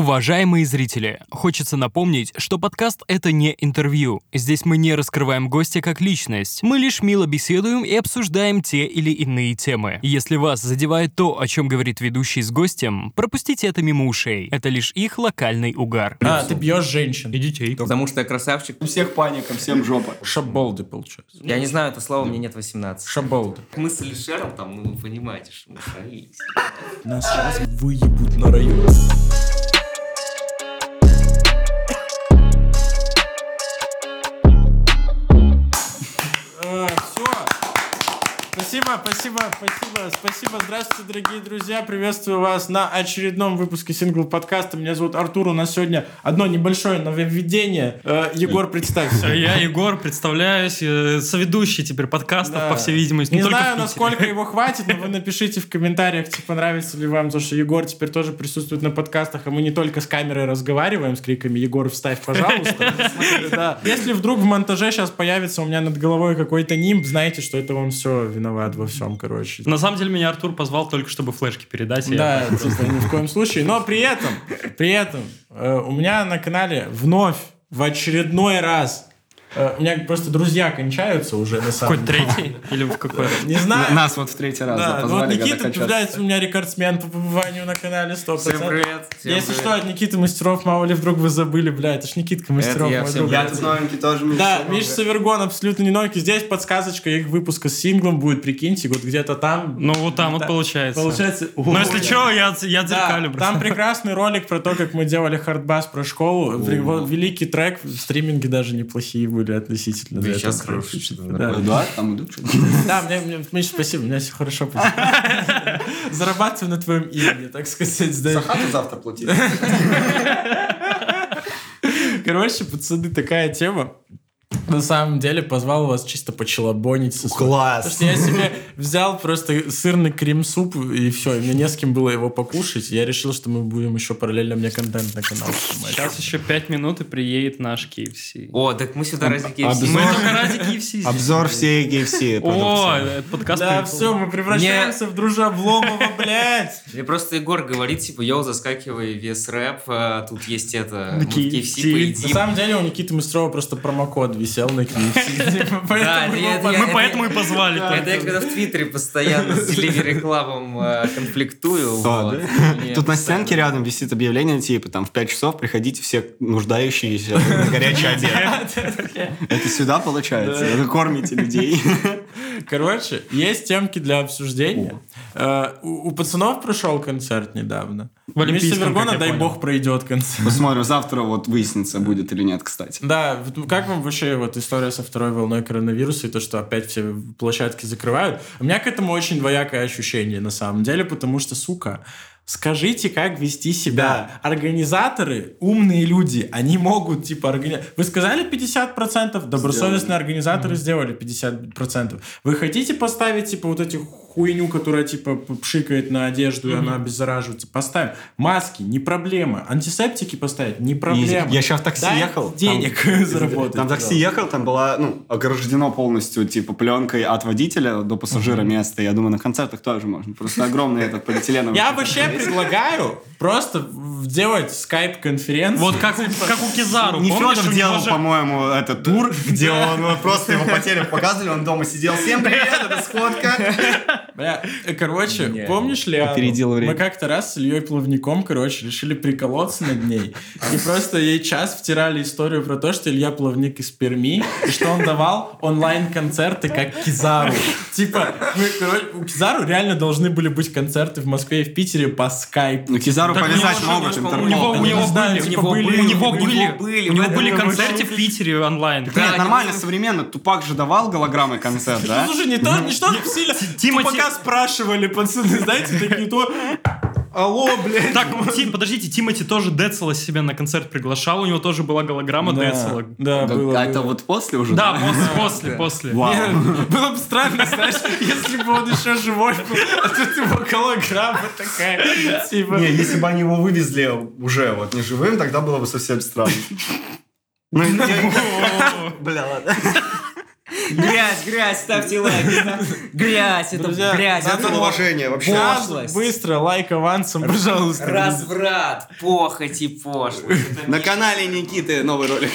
Уважаемые зрители, хочется напомнить, что подкаст — это не интервью. Здесь мы не раскрываем гостя как личность. Мы лишь мило беседуем и обсуждаем те или иные темы. Если вас задевает то, о чем говорит ведущий с гостем, пропустите это мимо ушей. Это лишь их локальный угар. А, ты бьешь женщин. И детей. Потому что я красавчик. У всех паника, всем жопа. Шаболды, получается. Я не знаю это слово, мне нет 18. Шаболды. Мы с Алишером там, ну, вы понимаете, что мы шарились. Нас сейчас выебут на район. Спасибо, спасибо, спасибо, спасибо. Здравствуйте, дорогие друзья. Приветствую вас на очередном выпуске сингл подкаста. Меня зовут Артур. У нас сегодня одно небольшое нововведение. Э, Егор, представься. Я Егор, представляюсь, э, соведущий теперь подкастов, Да. по всей видимости. Не в знаю, насколько его хватит, но вы напишите в комментариях, типа, нравится ли вам то, что Егор теперь тоже присутствует на подкастах, а мы не только с камерой разговариваем с криками «Егор, вставь, пожалуйста». Если вдруг в монтаже сейчас появится у меня над головой какой-то нимб, знаете, что это он все виноват во всем, короче. На самом деле меня Артур позвал только, чтобы флешки передать. Да, типа, ни в коем случае. Но при этом, при этом, э, у меня на канале вновь, в очередной раз, у меня просто друзья кончаются уже, на самом Какой деле. третий? Или в какой? Не знаю. Нас вот в третий раз Да, вот Никита является у меня рекордсмен по побыванию на канале 100%. Всем привет. всем Если привет. что, от Никиты Мастеров, мало ли вдруг вы забыли, бля, это ж Никитка Мастеров, я мой друг. Я тут новенький тоже, Миша. Да, Миша Савергон абсолютно не новенький. Здесь подсказочка их выпуска с синглом будет, прикиньте, вот где-то там. Ну, вот там вот получается. Получается... Ну, если что, я, дзеркалю. там прекрасный ролик про то, как мы делали хардбас про школу. В- Великий трек, стриминги даже неплохие были относительно. Вы для сейчас трека. что-то Да. Да, там идут что-то. Да, мне, мне, Миша, спасибо, у меня все хорошо. Зарабатываю на твоем имени, так сказать. За да. хату завтра платить. Короче, пацаны, такая тема. На самом деле позвал вас чисто почелобонить. со Класс. Потому что я себе взял просто сырный крем-суп, и все, и мне не с кем было его покушать. Я решил, что мы будем еще параллельно мне контент на канал снимать. Сейчас еще 5 минут и приедет наш KFC. О, так мы сюда ради KFC. обзор. Мы только ради KFC. Обзор всей KFC О, подкаст... Да, все, мы превращаемся в дружа Обломова, блядь. Мне просто Егор говорит, типа, йоу, заскакивай вес рэп, а тут есть это, KFC KFC. На поедим. самом деле у Никиты Мастрова просто промокод висел на KFC. Мы поэтому и позвали. Это я когда в Твиттере постоянно с Club э, конфликтую. Тут на стенке рядом висит объявление, типа, там, в 5 часов приходите все нуждающиеся на горячий обед. Это сюда, получается? Вы кормите людей. Короче, есть темки для обсуждения. Э, У у пацанов прошел концерт недавно. В Миша Вергона, дай понял. бог, пройдет концерт. Посмотрим, завтра вот выяснится, будет или нет, кстати. Да, как вам вообще вот история со второй волной коронавируса и то, что опять все площадки закрывают? У меня к этому очень двоякое ощущение на самом деле, потому что, сука, скажите, как вести себя. Организаторы, умные люди, они могут, типа, органи... Вы сказали 50%? Добросовестные организаторы сделали 50%. Вы хотите поставить, типа, вот эти хуйню, которая, типа, пшикает на одежду, и она обеззараживается? Поставим. Маски, не проблема. Антисептики поставить, не проблема. Я сейчас в такси Дай ехал. денег там- заработать, Там такси ехал, там была, ну, ограждено полностью, типа, пленкой от водителя до пассажира место. Я думаю, на концертах тоже можно. Просто огромный этот полиэтиленовый. Я вообще предлагаю просто делать скайп-конференцию. Вот как, у Кизару, Не помнишь, Федор у него делал, по-моему, этот тур, где он вот просто его потерю показывали, он дома сидел. Всем привет, это сходка. Бля, короче, Не. помнишь ли. Мы как-то раз с Ильей Плавником, короче, решили приколоться над ней. И просто ей час втирали историю про то, что Илья Плавник из Перми, и что он давал онлайн-концерты как Кизару. Типа, мы, короче, у Кизару реально должны были быть концерты в Москве и в Питере по скайпу. Ну, Кизару Так у повязать могут у интернет. него, у него знаю, типа, у него были- были, у него у были, у него в были концерты в Питере онлайн. Нет, Да, нормально, не- современно. Тупак же давал голограммы концерт, да? Ну, слушай, не то, не что сильно. Тимати- Пока спрашивали, пацаны, знаете, такие то... Алло, блядь. Так, Ти- подождите, Тимати тоже Децела себе на концерт приглашал, у него тоже была голограмма Да, Децела. да, Да, было. а это было. вот после уже? Да, после, после, после. Вау. Не, Было бы странно, знаешь, если бы он еще живой был, а тут его голограмма такая, типа... Не, если бы они его вывезли уже вот не живым, тогда было бы совсем странно. Ну, Бля, ладно. Грязь, грязь, ставьте лайк. Грязь, это Друзья, грязь. Это уважения вообще. Пошлость. быстро, лайк авансом, пожалуйста. Разврат, похоть и пошлость. На канале Никиты новый ролик.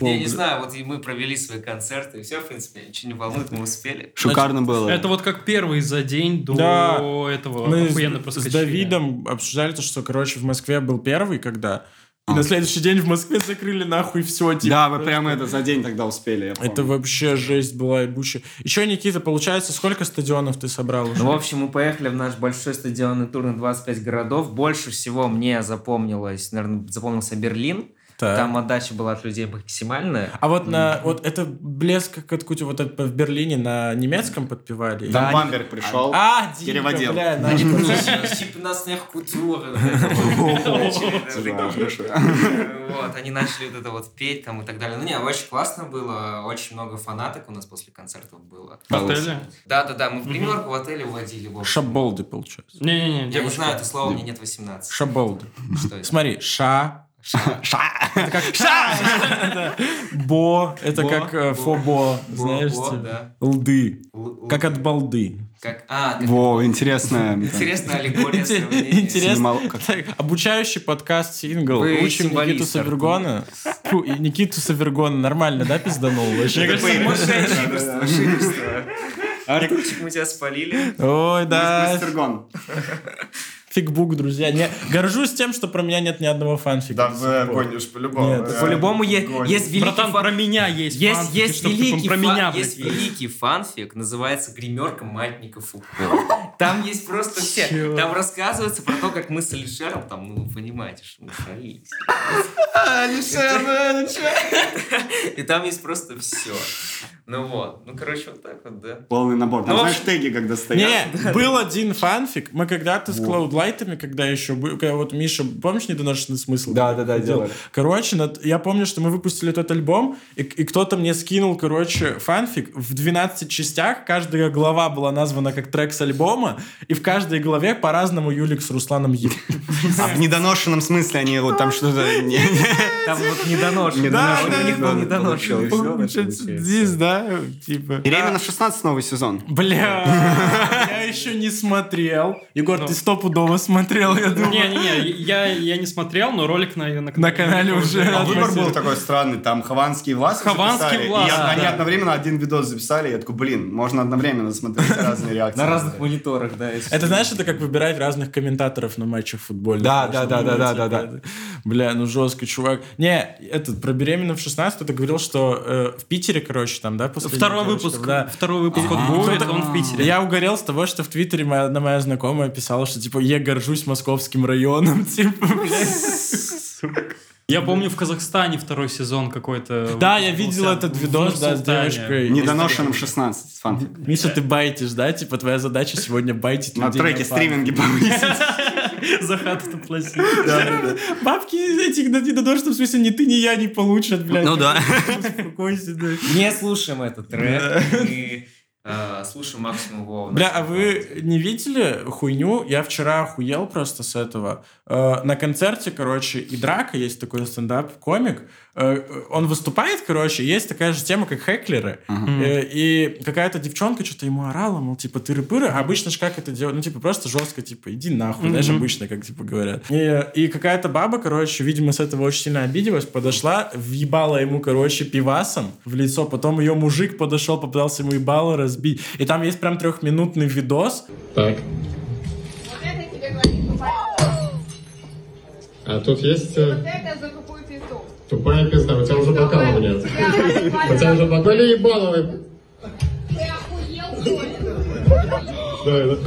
Я не знаю, вот мы провели свои концерты, и все, в принципе, ничего не волнует, мы успели. Шикарно было. Это вот как первый за день до этого Мы с. Давидом обсуждали то, что, короче, в Москве был первый, когда... И А. на следующий день в Москве закрыли нахуй все. Да, вы прямо это за день тогда успели. Это вообще жесть была ебучая. Еще, Никита, получается, сколько стадионов ты собрал уже? Ну, в общем, мы поехали в наш большой стадионный тур на 25 городов. Больше всего мне запомнилось, наверное, запомнился Берлин. Так. Там отдача была от людей максимальная. А вот на вот это блеск как откуда вот это в Берлине на немецком подпевали? Там Да, Бамберг пришел. А, Димка, переводил. бля. Типа нас культура. Да, хорошо. Вот, они начали вот это вот петь там и так далее. Ну, не, очень классно было. Очень много фанаток у нас после концертов было. В отеле? Да-да-да, мы в примерку в отеле уводили. в общем. Шаболды, получается. Не-не-не, Я не знаю, это слово, мне нет 18. Шаболды. Что это? Смотри, ша. Это как ша. Бо. Это как э, бо. фобо. Бо, Знаешь, типа. Лды. Как от балды. Как, а, Во, интересная. интересная аллегория. Интересно. Обучающий подкаст сингл. Учим Никиту Савергона. Никиту Савергона нормально, да, пизданул? Вообще. Артурчик, мы тебя спалили. Ой, да. Мастергон. Фигбук, друзья. Не, горжусь тем, что про меня нет ни одного фанфика. Да, до в сих пор. гонишь по-любому. Нет, Э, По-любому е- гонишь. есть великий Братан, фан- про меня есть Есть, фанфики, есть, великий про фа- меня, есть великий фанфик, называется «Гримерка маятника Фуко». Там есть просто все. Там рассказывается про то, как мы с Алишером, там, ну, вы понимаете, что мы шалились. И там есть просто все. Ну вот. Ну, короче, вот так вот, да. Полный набор. Там, Ну, знаешь, теги, когда стоят. Не, был один фанфик. Мы когда-то с Клаудлайтами, когда еще был, когда вот Миша, помнишь, недоношенный смысл? Да, да, да, делал? делали. Короче, я помню, что мы выпустили этот альбом, и, и кто-то мне скинул, короче, фанфик в 12 частях. Каждая глава была названа как трек с альбома, и в каждой главе по-разному Юлик с Русланом еб. А в недоношенном смысле они вот там что-то... не- Там вот недоношенный. Да, недоношенный. Здесь, да, типа. Беременна в 16 новый сезон. Бля, еще не смотрел. Егор, Ну. ты стопудово смотрел, я думаю. Не-не-не, я, я не смотрел, но ролик на, на, На канале уже. А выбор был такой странный, там Хованский и Власов Хованский и Власов, и они одновременно один видос записали, я такой, блин, можно одновременно смотреть разные реакции. На разных мониторах, да. Это знаешь, это как выбирать разных комментаторов на матчах футбольных. Да, да, да, да, да, да. Это- Бля, ну жестко, чувак. Не, этот, про беременную в 16 ты говорил, что э, в Питере, короче, там, да, после Второй девочек, выпуск, да. второй выпуск от Кто-то- будет, он в Питере. Я угорел с того, что в Твиттере моя, одна моя знакомая писала, что, типа, я горжусь московским районом, типа, блядь. Я помню в Казахстане второй сезон какой-то. Да, я видел этот видос, да, с девочкой. Недоношенным 16 фанфик. Миша, ты байтишь, да? Типа, твоя задача сегодня байтить На людей треке стриминги повысить. За хату ты платил. Бабки этих на недоношенном в смысле ни ты, ни я не получат, блядь. Ну да. Успокойся, да. Не слушаем этот трек. Мы э, слушаем максимум Вова. Бля, а вы не видели хуйню? Я вчера охуел просто с этого. Э, на концерте, короче, и Драка, есть такой стендап-комик, он выступает, короче, есть такая же тема, как хеклеры. Э, и какая-то девчонка что-то ему орала, мол, типа, ты-ры-пыры. А обычно ж как это делать? Ну, типа, просто жестко, типа, иди нахуй, знаешь, обычно, как, типа, говорят. И, и какая-то баба, короче, видимо, с этого очень сильно обиделась, подошла, въебала ему, короче, пивасом в лицо, потом ее мужик подошел, попытался ему ебало разбить. И там есть прям трехминутный видос, Так. Вот это тебе говорит тупая. А тут есть э, Вот это. Тупая пизда. У тебя уже бокалов нет. У тебя уже бокалы ебаловые. Ты охуел, что ли?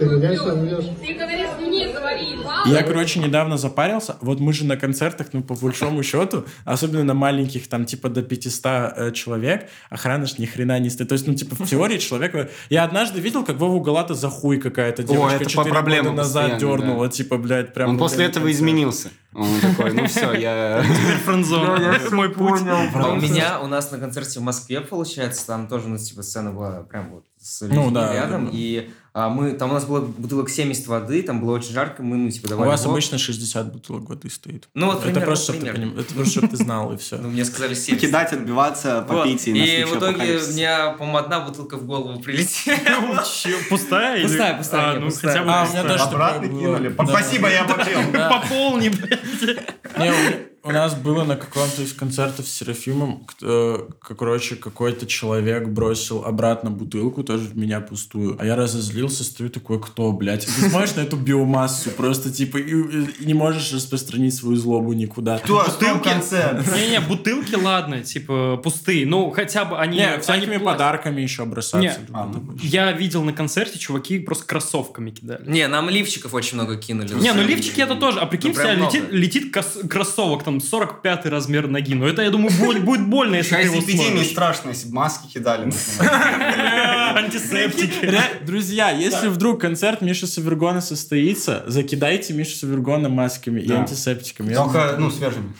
Ты меня? Ты говоришь, мне говори, ебал. Я, короче, недавно запарился. Вот мы же на концертах, ну, по большому счету, особенно на маленьких, там, типа, до 500 э, человек, охрана ж ни хрена не стоит. То есть, ну, типа, в теории человек... Я однажды видел, как Вову Галата за хуй какая-то девушка это по 4 проблемам года назад дернула, да. типа, блядь, прям... Он после этого концерта. изменился. Он такой, ну все, я... Френдзона. Мой путь. А у меня, у нас на концерте в Москве, получается, там тоже, ну, типа, сцена была прям вот с Ну, людьми рядом, и А мы, там у нас было бутылок 70 воды, там было очень жарко, мы, ну, типа, У давали вас воду. обычно 60 бутылок воды стоит. Ну, вот это примерно, просто, чтобы ты, поним- это просто, чтобы ты знал, и все. Ну, мне сказали 70. Кидать, отбиваться, Вот. попить и И наступит в итоге апокалипсис. мне, по-моему, одна бутылка в голову прилетела. Пустая? Пустая, пустая, А, не, ну пустая. хотя бы А, у меня тоже Обратно кинули. Спасибо, я попил. Пополни, блядь. У, нас было на каком-то из концертов с Серафимом, как, короче, какой-то человек бросил обратно бутылку, тоже в меня пустую. А я разозлился, стою такой, кто, блядь? Ты смотришь на эту биомассу, просто типа, и, и не можешь распространить свою злобу никуда. Кто? Что концерт? Не-не, бутылки, ладно, типа, пустые. Ну, хотя бы они... Не, они всякими пластик. подарками еще бросаться. Не, а, ну. Я видел на концерте, чуваки просто кроссовками кидали. Не, нам лифчиков очень много кинули. Не, ну лифчики это тоже. А прикинь, Ну, летит, летит кроссовок, там 45 размер ноги. Ну это, я думаю, боль- будет больно, если ты его эпидемии страшно, если бы маски кидали. Антисептики. Друзья, если вдруг концерт Миши Савергона состоится, закидайте Мишу Савергона масками и антисептиками. Только, ну, свежими.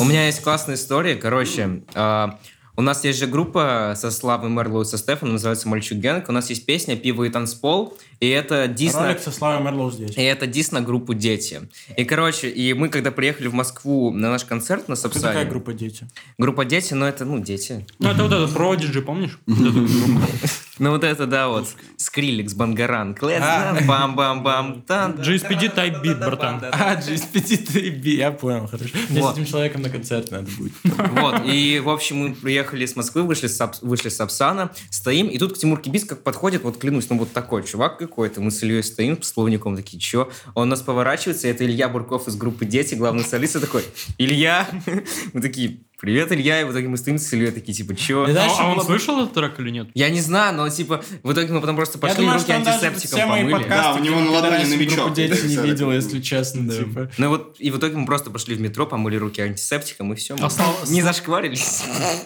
У меня есть классная история. Короче, а, у нас есть же группа со Славой Marlow со Стефаном, называется «Мальчук Gang». У нас есть песня «Пиво и танцпол», и это дис на- со Славой Marlow здесь. И это дис на группу «Дети». И, короче, и мы, когда приехали в Москву на наш концерт на Сапсане... такая группа «Дети»? Группа «Дети», ну, это, ну, дети. Ну это вот этот Продиджи, помнишь? Ну, вот это, да, вот. Skrillex, Bangarang. Let's go, бам-бам-бам. GSPD Type Beat, братан. А, GSPT-3B, я понял, хорошо. Мне с этим человеком на концерт надо будет. Вот, и, в общем, мы приехали с Москвы, вышли с, Сап- вышли с Сапсана, стоим, и тут к Тимур Кибис как подходит, вот клянусь, ну вот такой чувак какой-то, мы с Ильей стоим, с словником такие, чё? Он нас поворачивается, это Илья Бурков из группы «Дети», главный солист, такой, Илья! Мы такие, привет, Илья, и в итоге мы стоим с Ильей такие, типа, чё? А что а он было- слышал этот трек или нет? Я не знаю, но, типа, в итоге мы потом просто пошли думаю, руки что антисептиком все мои помыли. подкасты, Да, у него на ладони когда новичок. группу «Дети» не видел, если честно. типа. Ну вот, и в итоге мы просто пошли в метро, помыли руки антисептиком, и все. А Слава- Не зашкварились.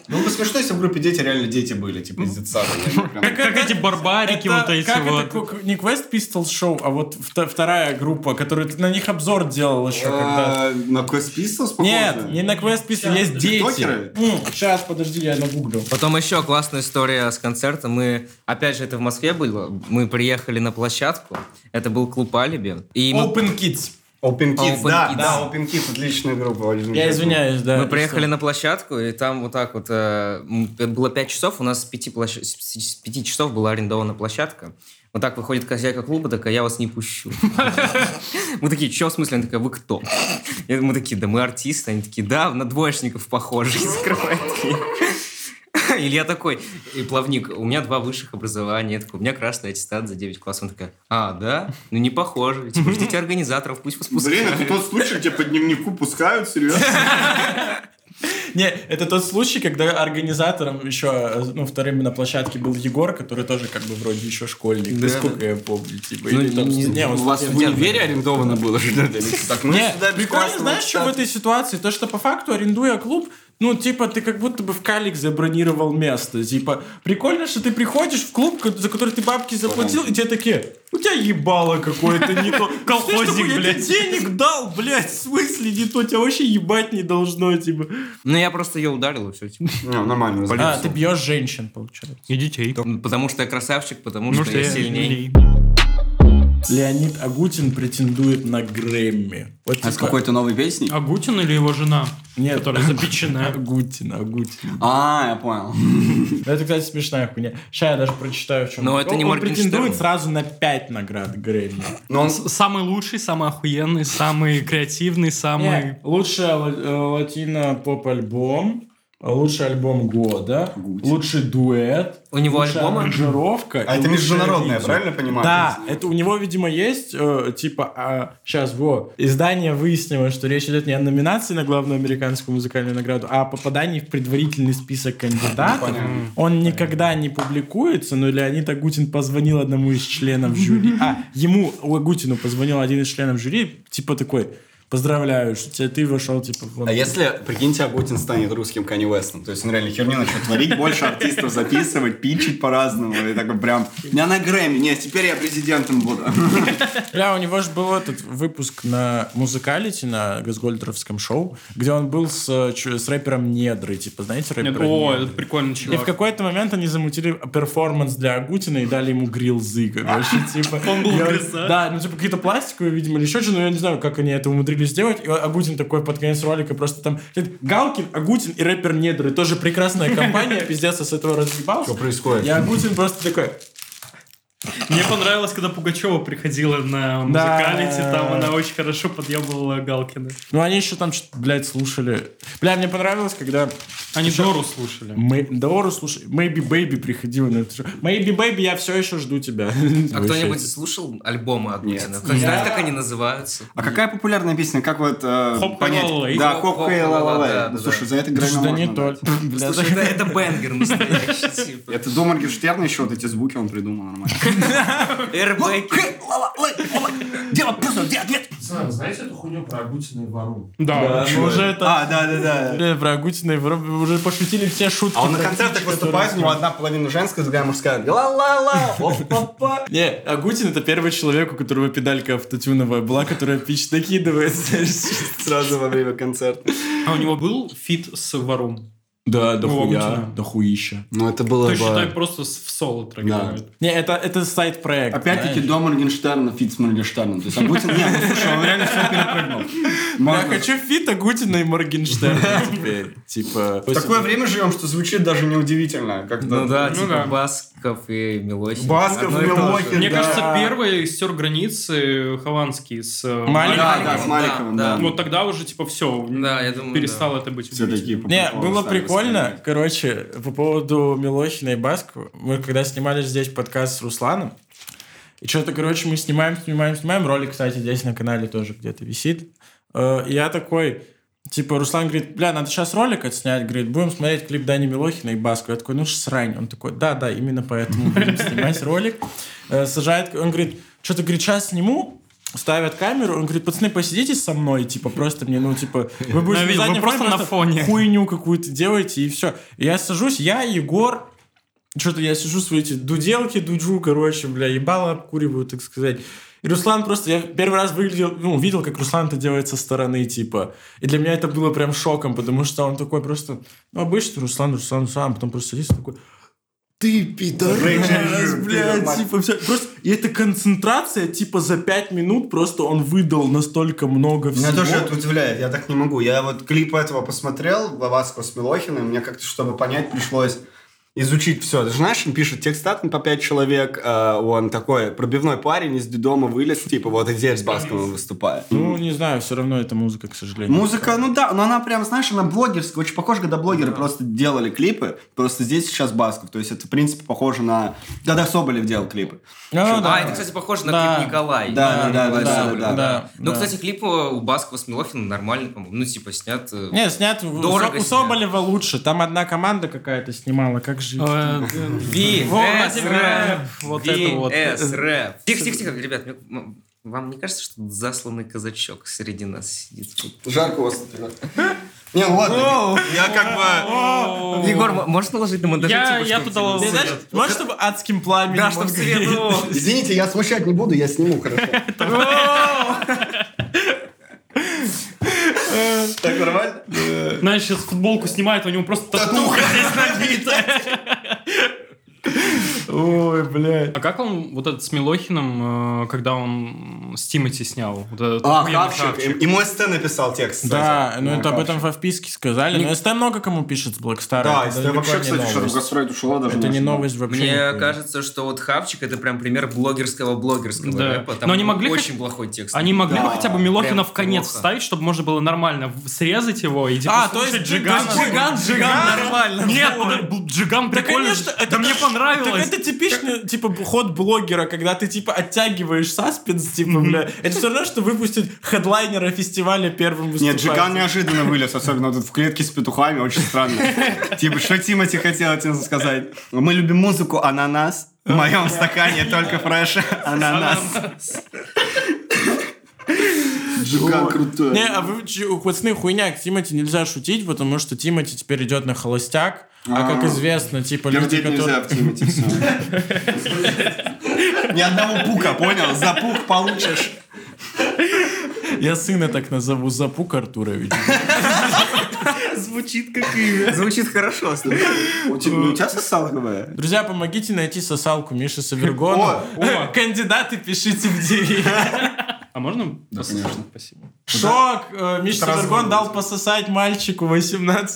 Ну, бы смешно, если в группе дети реально дети были, типа из детсада. не прям- Как, эти барбарики вот эти как вот. не Quest Pistols Show, а вот вторая группа, которую ты на них обзор делал еще когда А, На Quest Pistols Нет, не на Quest Pistols, есть дети. Тиктокеры? Сейчас, подожди, я нагуглю. Потом еще классная история с концерта. Мы, опять же, это в Москве было. Мы приехали на площадку. Это был клуб Алиби. И мы, Open Kids. Open Kids, Open да, Kids. да, Open Kids, отличная группа. Я извиняюсь, да. мы приехали что? на площадку, и там вот так вот э, было 5 часов, у нас с 5, площ... с 5 часов была арендована площадка. Вот так выходит хозяйка клуба, такая, я вас не пущу. Мы такие, что в смысле? Она такая, вы кто? Мы такие, да мы артисты. Они такие, да, на двоечников похожи. И закрывает дверь. Илья такой, и плавник, у меня два высших образования. Я такой, у меня красный аттестат за 9 классов. Он такая, а, да? Ну не похоже. Типа, ждите организаторов, пусть вас Блин, это пускают. тот случай, где по дневнику пускают, серьезно? Не, это тот случай, когда организатором еще, ну, вторым на площадке был Егор, который тоже как бы вроде еще школьник, Да, насколько да. я помню. Типа, Ну, или там не-. Не, он У вас в универе арендовано было Так, ну, без прикольно, знаешь, что в этой ситуации? То, что по факту, арендуя клуб, ну, типа, ты как будто бы в Калик забронировал место. Типа, прикольно, что ты приходишь в клуб, за который ты бабки заплатил, и тебе такие, у тебя ебало какое-то не то. Колхозник, Я блядь. тебе денег дал, блядь, в смысле не то? Тебя вообще ебать не должно, типа. Ну я просто ее ударил, и все. Не, нормально. А, ты бьешь женщин, получается. И детей. Потому что я красавчик, потому Ну что я я сильней. Леонид Агутин претендует на Грэмми. Вот, А с типа, какой-то новой песней? Агутин или его жена? Нет. Которая запеченная. Агутин, Агутин. А, я понял. Ну, Это, кстати, смешная хуйня. Сейчас я даже прочитаю, в чем. Но это он, не он претендует сразу на 5 наград Грэмми. Но он... Самый лучший, самый охуенный, самый креативный, самый... Ла- э, латино-поп-альбом, лучший альбом года, лучший дуэт, У него лучшая альбомы? аранжировка. А это международное, видео. правильно понимаю? Да, это у него, видимо, есть, э, типа, сейчас, во, издание выяснило, что речь идет не о номинации на главную американскую музыкальную награду, а о попадании в предварительный список кандидатов. Он никогда не публикуется, но Леонид Агутин позвонил одному из членов жюри. А, ему, Агутину позвонил один из членов жюри, типа такой, Поздравляю, что тебе- ты вошел, типа, в... А если, прикиньте, Агутин станет русским Канни Вестом, то есть он реально херню начнет творить, больше артистов записывать, питчить по-разному, и такой прям, я на Грэмми, нет, теперь я президентом буду. Бля, у него же был этот выпуск на музыкалити на Газгольдеровском шоу, где он был с, с рэпером Недры, типа, знаете, рэпера О, это прикольный И в чувак. какой-то момент они замутили перформанс для Агутина и дали ему грилзы, короче, типа. Он был грилзах? Да, ну, типа, какие-то пластиковые, видимо, или еще что, но я не знаю, как они это умудрились сделать. И Агутин такой под конец ролика просто там... Галкин, Агутин и рэпер Недры. Тоже прекрасная компания, пиздец, с этого разъебался. Что происходит? И Агутин просто такой... Мне понравилось, когда Пугачева приходила на Да. музыкалити, там она очень хорошо подъебывала Галкина. Ну, они еще там что-то, блядь, слушали. Бля, мне понравилось, когда... Они Дору слушали. Мы... Дору, слушай, Maybe Baby приходила на это шоу. Maybe Baby, я все еще жду тебя. А кто-нибудь слушал альбомы Агутина? Нет. Кто знает, Нет. как они называются? А какая популярная песня, как вот э, Хоп, понять? Да, Хоп, хей, ла ла ла-ла-ла, ла да, Ну, да. слушай, за это Грэмми Да не можно то. дать. Бля, Слушай, это, banger настоящий, типа. Это до Моргенштерна еще вот эти звуки он придумал нормально. Эрбэки. Дело просто, где ответ? Пацаны, знаете эту хуйню про Агутина и Варум? Да. мы уже это... А, да, да, да. Про Агутина и Варум мы уже пошутили все шутки. А он на концертах выступает, у него одна половина женская, другая мужская. Ла-ла-ла, оп-па-па. Не, Агутин это первый человек, у которого педалька автотюновая была, которая pitch накидывает Сразу во время концерта. А у него был feat с Варум? Да, Ну, дохуя, Агутина. дохуища. Ну, это было То есть, считай, бы... просто в соло трек Да. Не, это, это side-проект. Опять-таки до Моргенштерна feat с Моргенштерном. То есть Агутин... Не, ну слушай, он реально все перепрыгнул. Я хочу feat Агутина и Моргенштерна теперь. Типа... В такое время живем, что звучит даже неудивительно. Ну да, Ну типа да. Басков и Милохин. Басков, Одно и. Милохин. Мне Да. кажется, первый стер границы Хованский с э, Маленький. Да, Маликовым. да, с Маликовым, да. Вот тогда уже, типа, все, Да, я думаю, перестало это быть Все такие Не, было прикольно. воспринимать. Короче, по поводу Милохина и Баскова. Мы когда снимали здесь подкаст с Русланом, и что-то, короче, мы снимаем, снимаем, снимаем. Ролик, кстати, здесь на канале тоже где-то висит. Э, и я такой, типа, Руслан говорит, бля, надо сейчас ролик отснять. Говорит, будем смотреть клип Дани Милохина и Баскова. Я такой, ну срань. Он такой, да, да, именно поэтому будем снимать ролик. Э, Сажает, он говорит, что-то, говорит, сейчас сниму, ставят камеру, он говорит, пацаны, посидите со мной, типа, просто мне, ну, типа, вы будете видел, вы просто на фоне. хуйню какую-то делаете, и все. И я сажусь, я, Егор, что-то я сижу, свои эти дуделки, дуджу, короче, бля, ебало обкуриваю, так сказать. И Руслан просто, я первый раз выглядел, ну, видел, как Руслан это делает со стороны, типа. И для меня это было прям шоком, потому что он такой просто, ну, обычный Руслан, Руслан, Руслан, а потом просто садится такой, ты пидорас, блядь, типа, всё. просто, и эта концентрация, типа, за пять минут просто он выдал настолько много всего. Меня тоже это удивляет, я так не могу. Я вот клип этого посмотрел, Ваваско с Милохиным, мне как-то, чтобы понять, пришлось изучить все. Ты же знаешь, он пишет текстат по пять человек, а он такой пробивной парень из дома вылез, типа вот и здесь с Басковым выступает. Ну, не знаю, все равно это музыка, к сожалению. Музыка, ну да, но она прям, знаешь, она блогерская, очень похожа, когда блогеры просто делали клипы, просто здесь сейчас Басков, то есть это, в принципе, похоже на... Когда Соболев делал клипы. А, да. это, кстати, похоже на Да. клип Николай. Да, да, да, да, Соболев, да, да. Ну, Да. кстати, клип у Баскова с Милохиным нормальный, по-моему. Ну, типа, снят... э, Не, снят у Соболева лучше. Там одна команда какая-то снимала, как жить. Э, Ви, Вот, это вот. Рэп. Тихо, тихо, тихо, ребят, вам не кажется, что тут засланный казачок среди нас сидит? Жарко у вас Не, ну ладно, я как бы... Егор, можешь наложить на монтаже? Я- типа, туда знаешь, можешь, чтобы адским пламенем Да, чтобы ну, Извините, я смущать не буду, я сниму, хорошо. Так нормально? Знаешь, сейчас футболку снимает, у него просто татуха здесь набита. Ой, блядь. А как он вот этот с Милохиным, э, когда он с Тимати снял? Вот этот А, Хавчик. Мой СТ написал текст, кстати. Да, ну это об этом Хавчик. в вписке сказали. Но СТ много кому пишет с Blackstar. Да, СТ вообще, кстати, что-то гастроль ушла даже. Это не новость вообще. Мне кажется, что вот Хавчик это прям пример блогерского блогерского Да. рэпа. Но они могли очень хоть- плохой текст. Они могли бы Да, хотя бы Милохина прям в конец плохо. вставить, чтобы можно было нормально срезать его и типа А, то есть Джигана. Джиган, Джиган нормально. Нет, бл- Джиган Да, прикольный. конечно, это Да мне Так понравилось. это типичный, типа, ход блогера, когда ты, типа, оттягиваешь саспенс, типа, бля. Это все равно, что выпустить хедлайнера фестиваля первым Нет, выступающим. Джиган неожиданно вылез, особенно тут в клетке с петухами, очень странно. Типа, что Тимати хотел этим сказать? Мы любим музыку «Ананас», в моем стакане только фреш «Ананас». Жиган крутой. Не, а вы, пацаны, хуйня, к Тимати нельзя шутить, потому что Тимати теперь идет на холостяк. А, как А. известно, типа люди, нельзя которые... в Тимати, всё. Ни одного пука, понял? За пук получишь. Я сына так назову, Запук Артурович. Звучит как имя. Звучит хорошо. слушай. У тебя, ну, у тебя сосал ГВ? Друзья, помогите найти сосалку Миши Савергона. О, Кандидаты пишите в директ. А можно? Да, конечно. Спасибо. Шок! Э, Миша будет. дал пососать мальчику 18+.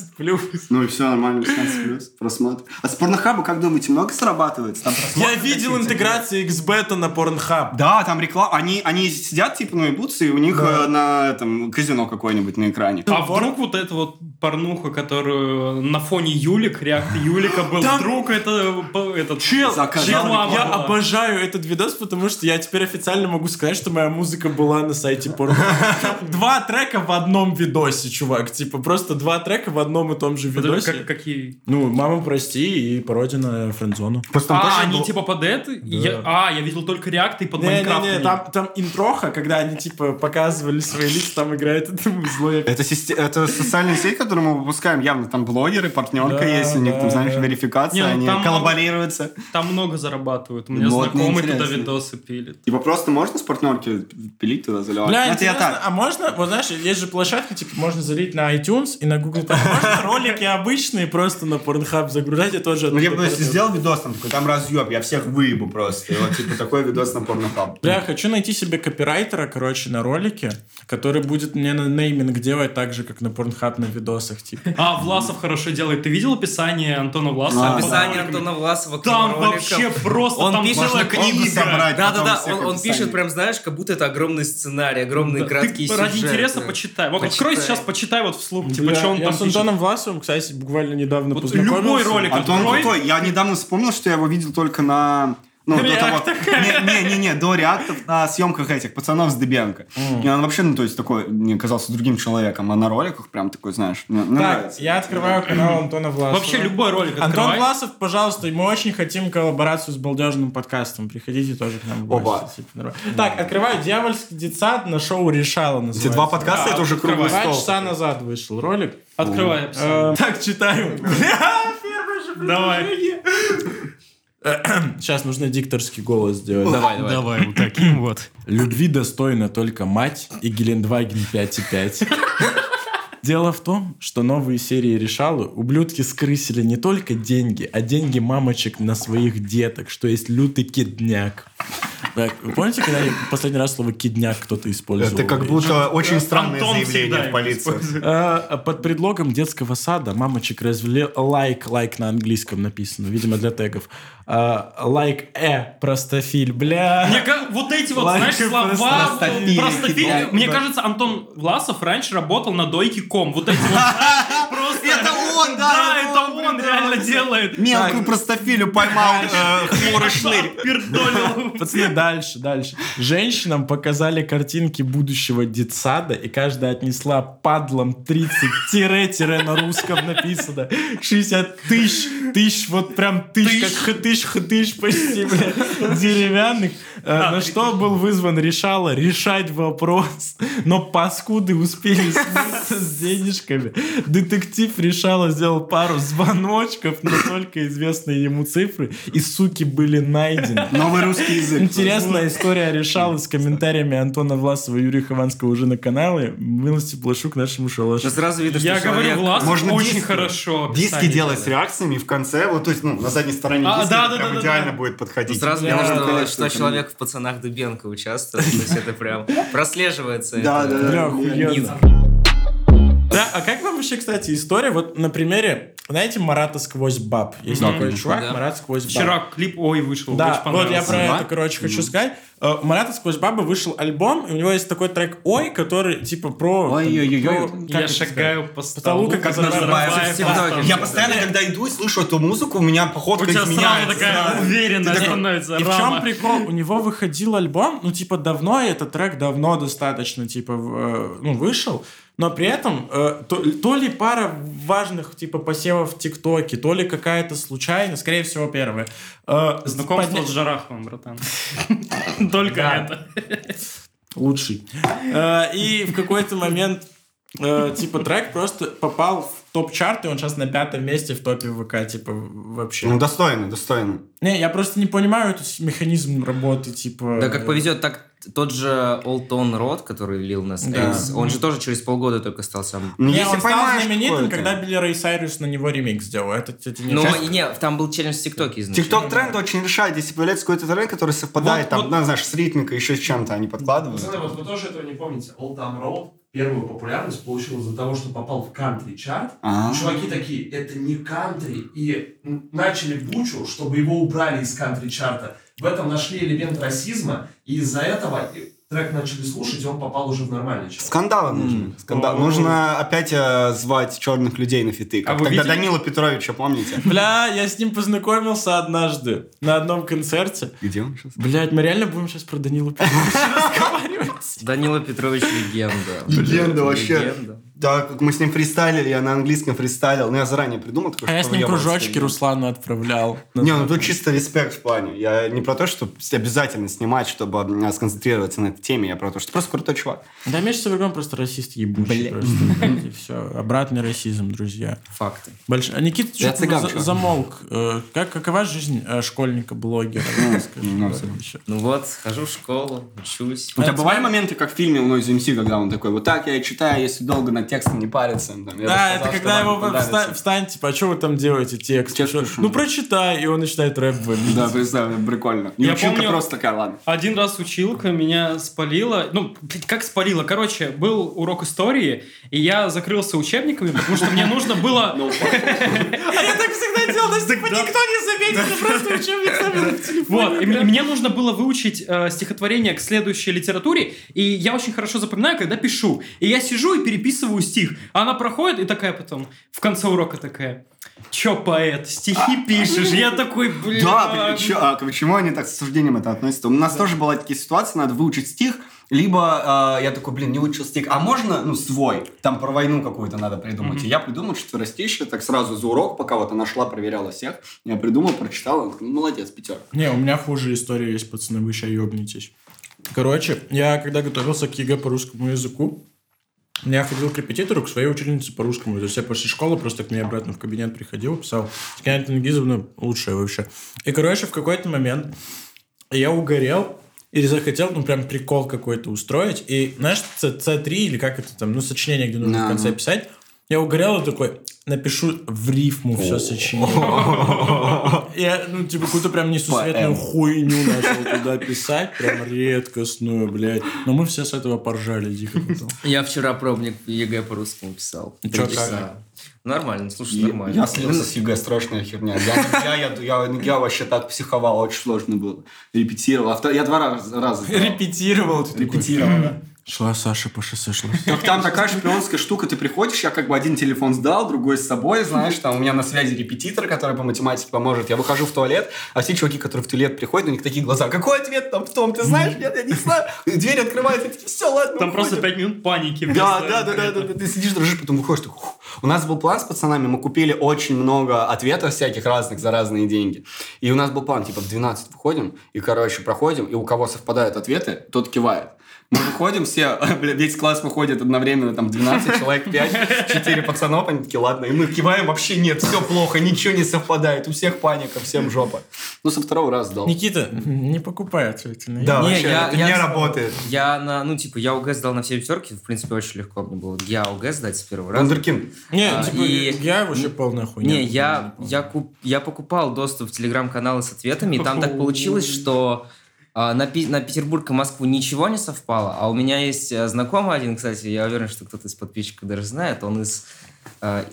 Ну и все, нормально, 16 плюс, просмотр. А с порнохаба, как думаете, много срабатывается? Там Я видел какие-то? интеграции XBeta на Pornhub. Да, там реклама. Они, они сидят, типа, ну, ебутся, и у них э, на этом казино какое-нибудь на экране. А вдруг вот эта вот порнуха, которую на фоне Юлик, реакт Юлика был, Там- вдруг это этот Чел, чел, я обожаю этот видос, потому что я теперь официально могу сказать, что моя музыка была на сайте Pornhub. Два трека в одном видосе, чувак. Типа просто два трека в одном и том же видосе. как- какие? Ну, «Мама, прости» и пародия на френдзону. А, они типа под это? А, я видел только реакты под Майнкрафт. Не-не-не, там, интроха, когда они типа показывали свои лица, там играет это злое Это, социальная сеть, которую мы выпускаем. Явно там блогеры, партнерка есть, у них там, знаешь, верификация, ну они коллаборируются. Там много зарабатывают. У меня знакомый туда видосы пилит. Типа просто можно с партнерки пилить туда, заливать? Бля, Ну, это я так. а можно, вот знаешь, есть же площадки, типа, можно залить на iTunes и на Google. Там можно ролики обычные просто на Pornhub загружать, и тоже... Ну, я бы, сделал видос, там такой, там разъеб, я всех выебу просто. И вот, типа, такой видос на порнохаб. Бля, хочу найти себе копирайтера, короче, на ролике, который будет мне на нейминг делать так же, как на Pornhub на видосах, типа. А, Власов хорошо делает. Ты видел описание Антона Власова? А. Описание? Антона Власова Там вообще просто... Он пишет книгу собрать. Да, да, потом да. всех Он, пишет прям, знаешь, как будто это огромный сценарий, огромные Да, краткие ты ради интереса почитай. Вот Почитай. открой сейчас, почитай вот вслух, типа, Бля, что он я там с пишет. Антоном Власовым, кстати, буквально недавно Вот познакомился. любой ролик Антон открой. крутой. Я недавно вспомнил, что я его видел только на... Ну, до того... Не-не-не, до реактов на съемках этих пацанов с Дебенко. И он вообще, ну, то есть, такой, мне казался другим человеком, а на роликах прям такой, знаешь, мне мне Так, нравится. я открываю канал Антона Власова. Вообще любой ролик Антон открывай. Власов, пожалуйста, мы очень хотим коллаборацию с балдежным подкастом. Приходите тоже к нам в гости. Оба. типа. Так, открываю «Дьявольский детсад» на шоу «Решала» называется. Эти два подкаста, Да, это уже круглый Два стол. часа назад вышел ролик. Открывай. Э, Так, читаю. Бля, первое же Давай. Сейчас нужно дикторский голос сделать. Давай, давай. Давай, вот таким вот. Любви достойна только мать и Гелендваген 5,5. Дело в том, что новые серии решалы ублюдки скрысили не только деньги, а деньги мамочек на своих деток, что есть лютый кидняк. Так, вы помните, когда я последний раз слово кидняк кто-то использовал? Это как будто очень странное Антон заявление в полицию. использует. А, Под предлогом детского сада мамочек развели like, like на английском написано, видимо, для тегов. А, Like э, простофиль, бля. Мне вот эти вот, Like знаешь, слова простофиль, простофиль. Мне кажется, Антон Власов раньше работал на дойке ком. Вот эти вот он, да, Да, это это он, он реально делает. Мелкую простофилю поймал э, хмурый шнырь. Пердолил. Пацаны, дальше, дальше. Женщинам показали картинки будущего детсада, и каждая отнесла падлом 30 тире-тире на русском написано. 60 тысяч, тысяч, вот прям тысяч, как хатыш, хатыш почти, бля, деревянных. Э, На что был вызван решала решать вопрос, но паскуды успели с денежками. Детектив решала сделал пару звоночков на только известные ему цифры, и суки были найдены. Новый русский язык. Интересная история решалась с комментариями Антона Власова и Юрия Хованского уже на канале. Милости плашу к нашему шалашу. Но сразу видно, что Я говорю, человек- Власов Можно очень диски- хорошо Диски делать с реакциями в конце, вот, то есть, ну, на задней стороне А, диска да, да, прям да, да, идеально да. будет подходить. Сразу видно, что, это- человек в пацанах Дыбенко участвует. То есть это прям прослеживается. Да, да, да. Да, а как вам вообще, кстати, история? Вот на примере, знаете, Марата сквозь баб. Есть такой чувак, Да. Марат сквозь баб. Вчера клип ой вышел. Да, очень вот я про Да? это, короче, хочу сказать. Э, У Марата сквозь бабы вышел альбом, и у него есть такой трек «Ой», который типа про... Как Я шагаю по столу, как как ТикТоке. Я постоянно, когда иду и слышу эту музыку, у меня У походка тебя сразу изменяется. такая да. уверенная Ты такой, становится И в чем прикол? У него выходил альбом, ну, типа, давно, и этот трек давно достаточно, типа, э, ну, вышел, но при этом э, то, то ли пара важных, типа, посевов в ТикТоке, то ли какая-то случайность, скорее всего, первое. Э, Знакомство подня- с Жараховым, братан. Только это. Лучший. Э, И в какой-то момент, э, типа, трек просто попал в топ-чарт, и он сейчас на пятом месте в топе ВК, типа, вообще. Ну, достойно, достойно. Не, я просто не понимаю этот механизм работы, типа... Да, как повезет, так тот же Old Town Road, который лил нас Да. X, он же тоже через полгода только стал сам. Ну, Не, если он стал знаменитым, когда Билли Рэй Сайрус на него ремикс сделал. Это, это не Ну, часть- и не, там был челлендж в ТикТоке изначально. Тикток тренд очень решает, если появляется какой-то тренд, который совпадает, Вот- там, вот- ну, знаешь, с ритмикой, еще с чем-то они подкладывают. Пацаны, вот вы тоже этого не помните. Old Town Road первую популярность получил из-за того, что попал в кантри-чарт. А. Чуваки такие, это не кантри, и начали бучу, чтобы его убрали из кантри-чарта. В этом нашли элемент расизма, и из-за этого трек начали слушать, и он попал уже в нормальный чарт. Скандалы нужны. Скандал. О. Нужно опять э, звать черных людей на фиты. Как А тогда видели? Данила Петровича, помните? Бля, я с ним познакомился однажды на одном концерте. Где он сейчас? Блять, мы реально будем сейчас про Данилу Петровича разговаривать? Данила Петрович легенда. Легенда вообще. Легенда. Да, как мы с ним фристайлили, я на английском фристайлил. Ну, я заранее придумал такое, А я с ним кружочки Руслану отправлял. Не, ну тут чисто респект в плане. Я не про то, что обязательно снимать, чтобы м, сконцентрироваться на этой теме, я про то, что просто крутой чувак. Да, Миша Савергон просто расист ебучий. Просто. Все, обратный расизм, друзья. Факты. Больш... А Никита Я цыган, замолк. Э, Как, какова жизнь э, школьника-блогера? Ну, ещё. Ну вот, хожу в школу, учусь. У тебя бывали моменты, как в фильме «Noise MC», когда он такой, вот так я читаю, если долго над текстом не париться. Там, Да, рассказал, это когда его понравится. вста- встань, типа, а что вы там делаете, текст? Текст Что? пишу. Ну, прочитай, и он начинает рэп валить. Да, представь, прикольно. Не Я училка помню- просто такая, ладно. Один раз училка меня спалила. Ну, блядь, как спалила? Короче, был урок истории, и я закрылся учебниками, потому что мне нужно было... А я так всегда делал, то есть, типа, никто не заметит, ты просто учебник ставил в телефоне. Вот, и и мне нужно было выучить э, стихотворение к следующей литературе, и я очень хорошо запоминаю, когда пишу. И я сижу и переписываю стих, а она проходит и такая потом, в конце урока такая, чё, поэт, стихи пишешь? Я такой, блин. Да, почему, а почему они так с осуждением это относятся? У нас тоже была такие ситуации, надо выучить стих, либо э, я такой, блин, не выучил стих, а можно, ну, свой, там про войну какую-то надо придумать. И я придумал четверостище, так сразу за урок, пока вот она шла, проверяла всех, я придумал, прочитал, такой, ну, молодец, пятерка. Не, у меня хуже история есть, пацаны, вы еще ёбнетесь. Короче, я когда готовился к ЕГЭ по русскому языку, я ходил к репетитору, к своей учительнице по русскому. То есть я после школы просто к ней обратно в кабинет приходил, писал. Сканя Тенгизовна лучшая вообще. И, короче, в какой-то момент я угорел и захотел, ну, прям прикол какой-то устроить. И, знаешь, Ц- C3 или как это там, ну, сочинение, где нужно в конце писать. Я угорел и такой, напишу в рифму все сочинение. Я, ну, типа, какую-то прям несусветную хуйню начал туда писать, прям редкостную, блядь. Но мы все с этого поржали дико потом. Я вчера пробник ЕГЭ по русскому писал. Чё. Нормально, слушай, нормально. я слился с ЕГЭ, страшная херня. Я, я, я, я, я вообще так психовал, очень сложно было. Репетировал. Авто- Я два раза, раза. Репетировал. Репетировал, да. Шла Саша по шоссе, шла. Как там такая шпионская штука, ты приходишь, я как бы один телефон сдал, другой с собой, знаешь, там у меня на связи репетитор, который по математике поможет. Я выхожу в туалет, а все чуваки, которые в туалет приходят, у них такие глаза. Какой ответ там в том, ты знаешь? Нет, я не знаю. Дверь открывается, такие, все, ладно, Там просто уходим». пять минут паники. Да, да, да, да, да, ты сидишь, дрожишь, потом выходишь, «Ух». У нас был план с пацанами, мы купили очень много ответов всяких разных за разные деньги. И у нас был план, типа, в 12 выходим, и, короче, проходим, и у кого совпадают ответы, тот кивает. Мы выходим все, бля, весь класс выходит одновременно, там 12 человек, 5, 4 пацанов, они такие, ладно, и мы киваем, вообще нет, все плохо, ничего не совпадает, у всех паника, всем жопа. Ну, со второго раза сдал. Никита, не покупай ответственные. Да, Не, вообще, я- это я- не работает. Я на, ну, типа, я ОГЭ сдал на все пятерки, в принципе, очень легко мне было. Я ОГЭ сдать с первого раза. Вундеркинд. Не, А, типа, и- я вообще полная хуйня. Не, я, я, куп, я покупал доступ в телеграм-каналы с ответами, и там так получилось, что на, Пи- на Петербург и Москву ничего не совпало, а у меня есть а, знакомый один, кстати, я уверен, что кто-то из подписчиков даже знает, он из а,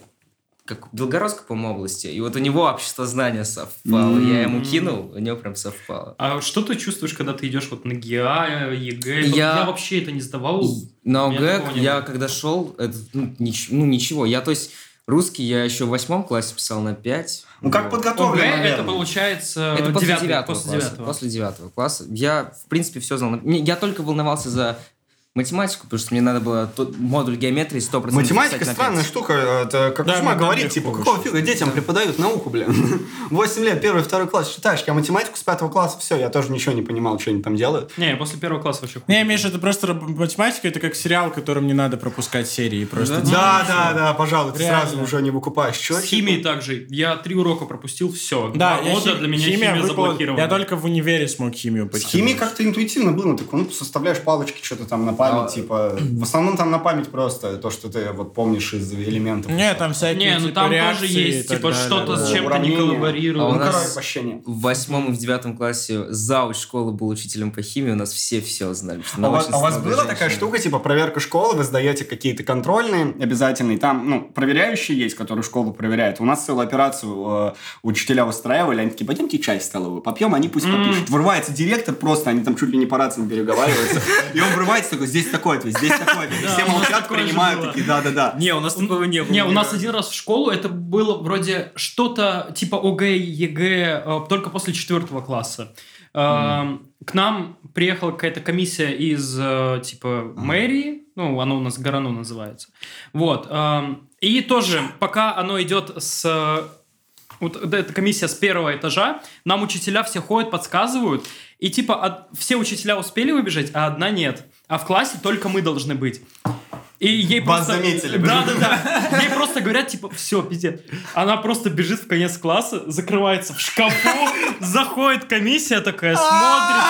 как Белгородской, по-моему, области, и вот у него общество знания совпало, я ему кинул, у него прям совпало. А что ты чувствуешь, когда ты идешь вот на ГИА, ЕГЭ? Я- Я вообще это не сдавал. На ОГЭ я когда шел, это, ну, нич- ну, ничего, я, то есть, русский я еще в восьмом классе писал на 5. Ну, как ОГЭ подготовлен, это наверное. получается Это после девятого после класса. девятого. После девятого класса. Я, в принципе, все знал. Не, Я только волновался за Математику, потому что мне надо было тот модуль геометрии 100% Математика странная штука. Это как Да, Кузьма говорит, типа, какого фига детям преподают науку, блин? 8 лет, первый, второй класс читаешь, я математику с пятого класса, все, я тоже ничего не понимал, что они там делают. Не, я после первого класса вообще Не, Миша, это просто математика, это как сериал, которым не надо пропускать серии. Просто Да, да, да, пожалуй, ты Реально. сразу уже не выкупаешь. Чё, С химией также. Я три урока пропустил, все. Да, я года хи- для меня химия, выпала- заблокирована. Я только в универе смог химию С химией как-то интуитивно было, так ну, составляешь палочки, что-то там на память, А, типа, в основном там на память просто то, что ты вот помнишь из элементов. Не, там всякие Не, ну типа, там тоже есть, типа, что-то с чем-то не коллаборирует. А у Ну, нас- короче, вообще нет. В восьмом и в девятом классе зауч школы был учителем по химии, у нас все все знали. что А у вас, а у вас была такая женщина. штука, типа проверка школы, вы сдаете какие-то контрольные обязательные, там, ну, проверяющие есть, которые школу проверяют. У нас целую операцию э, учителя устраивали, они такие, пойдемте чай в столовую попьем, они пусть попишут. Врывается директор просто, они там чуть ли не по рациям переговариваются, и он врывается такой, здесь такой ответ, здесь такой ответ. И Все молчат, принимают, такие, да-да-да. Не, у нас такого не было. Не, у нас один раз в школу это было вроде что-то типа ОГЭ, ЕГЭ, э, только после четвертого класса. Э, К нам приехала какая-то комиссия из э, типа мэрии, ну, оно у нас гороно называется. Вот. эм, И тоже, пока оно идет с э, вот эта комиссия с первого этажа, нам учителя все ходят, подсказывают, и типа от- все учителя успели выбежать, а одна нет. А в классе только мы должны быть. И ей Вас просто... заметили. Да, да, да. Ей просто говорят, типа, все, пиздец. Она просто бежит в конец класса, закрывается в шкафу, заходит комиссия такая, смотрит,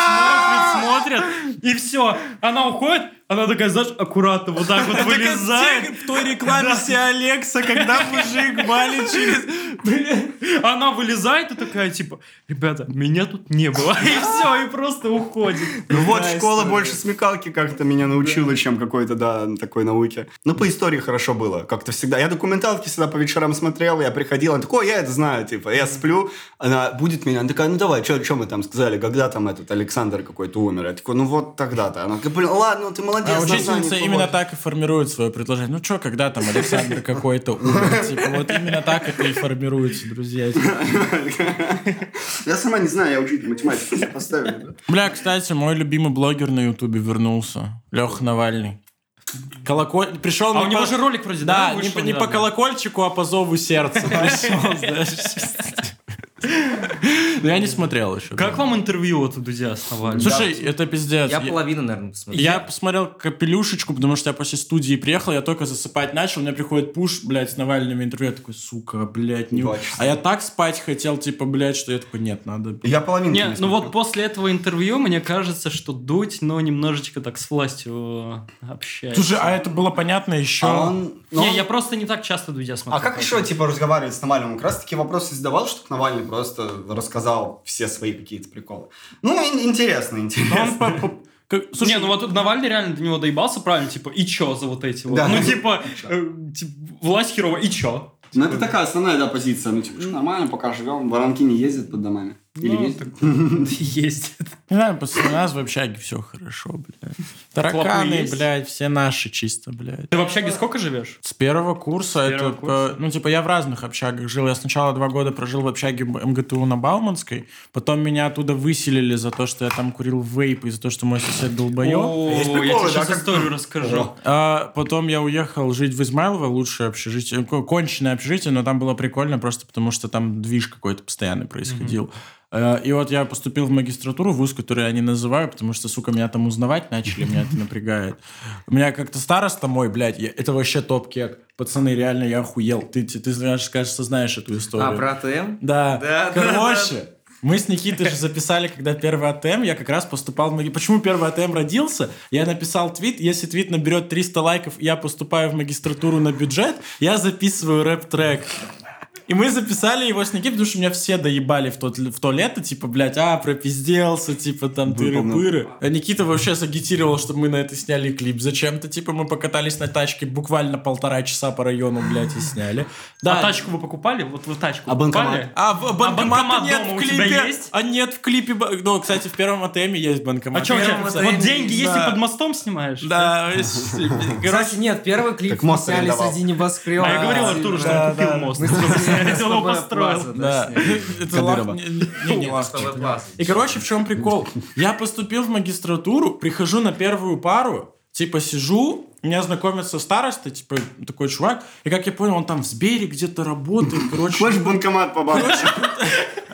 смотрит, смотрит, и все. Она уходит, она такая, знаешь, аккуратно вот так вот вылезает. В той рекламе все Алекса, когда мужик балит через... Она вылезает и такая, типа, ребята, меня тут не было. И все, и просто уходит. Ну вот, школа больше смекалки как-то меня научила, чем какой-то, да, такой науки. Ну, по истории хорошо было, как-то всегда. Я документалки всегда по вечерам смотрел, я приходил, она такой, «Ой, я это знаю, типа, я сплю, она будет меня, она такая, ну давай, что мы там сказали, когда там этот Александр какой-то умер? Я такой, ну вот тогда-то. Она такая, блин, ладно, ты молодец, А название учительница именно свободное». так и формирует свое предложение. Ну что, когда там Александр какой-то умер? Типа вот именно так это и формируется, друзья. Я сама не знаю, я учитель математики, поставили. Бля, кстати, мой любимый блогер на Ютубе вернулся. Леха Навальный. Колоколь... Пришел А у него по- же ролик вроде, Да, да, не, вышел не по колокольчику, а по зову сердца пришел, знаешь. Но я не смотрел еще. Как вам интервью вот у Дудя основали? Слушай, это пиздец. Я половину, наверное, посмотрел. Я посмотрел капелюшечку, потому что я после студии приехал, я только засыпать начал, у меня приходит пуш, блядь, с Навальными интервью, я такой, сука, блядь, не... А я так спать хотел, типа, блядь, что я такой, нет, надо... Я половину Не, ну вот после этого интервью мне кажется, что Дудь, но немножечко так с властью общается. Слушай, а это было понятно еще... А ну, Не, я просто не так часто Дудя смотрю. А как еще, типа, разговаривать с Навальным? Как раз таки вопросы задавал, чтобы Навальный просто рассказал все свои какие-то приколы. Ну, ин- интересно, интересно. как- Слушай, не, ну вот Навальный реально до него доебался, правильно, типа, и чё за вот эти вот? Да. Ну, типа, э, типа, власть херова, и чё? Ну, это такая основная, да, позиция. Ну, типа, что нормально, пока живем. Воронки не ездят под домами. Или Ну? Ездит. не знаю, после нас в общаге все хорошо, блядь. Тараканы, есть? блядь, все наши чисто, блядь. Ты в общаге сколько живешь? С первого курса, С это, первого курса. э, ну, типа, я в разных общагах жил. Я сначала два года прожил в общаге МГТУ на Бауманской, потом меня оттуда выселили за то, что я там курил вейп, и за то, что мой сосед долбоеб. О, Есть я приколы, тебе да, сейчас как- историю расскажу. А потом я уехал жить в Измайлово, лучшее общежитие, ко- конченое общежитие, но там было прикольно просто потому, что там движ какой-то постоянный происходил. И вот я поступил в магистратуру, вуз, который я не называю, потому что, сука, меня там узнавать начали, меня это напрягает. У меня как-то староста мой, блядь, я- это вообще топ-кек. Пацаны, реально, я охуел. Ты, ты, ты знаешь, кажется, знаешь эту историю. А, про АТМ? Да. Да, да, Короче, мы с Никитой же записали, когда первый АТМ, я как раз поступал в маги... Почему первый АТМ родился? Я написал твит, если твит наберет 300 лайков, я поступаю в магистратуру на бюджет, я записываю рэп-трек. И мы записали его с Никитой, потому что меня все доебали в, тот, в то лето, типа, блядь, а, пропизделся, типа, там, тыры-пыры. А Никита вообще сагитировал, чтобы мы на это сняли клип. Зачем-то, типа, мы покатались на тачке буквально полтора часа по району, блядь, и сняли. А тачку вы покупали? Вот вы тачку А банкомат? покупали? А, в- банкомата банкомат нет дома в у клипе. тебя есть? А нет в клипе. Ну, кстати, в первом АТМе есть банкомат. А что у тебя? Первым Вот деньги есть да. и под мостом снимаешь? Да, Кстати, нет, первый клип сняли среди небоскреба. А я говорил Артуру, что он купил мост. Он его построил. Да. Это не-. Плаза. И, короче, в чем прикол? Я поступил в магистратуру, прихожу на первую пару, Типа сижу, меня знакомится староста, типа такой чувак, и как я понял, он там в Сбере где-то работает, короче. Хочешь банкомат побороть?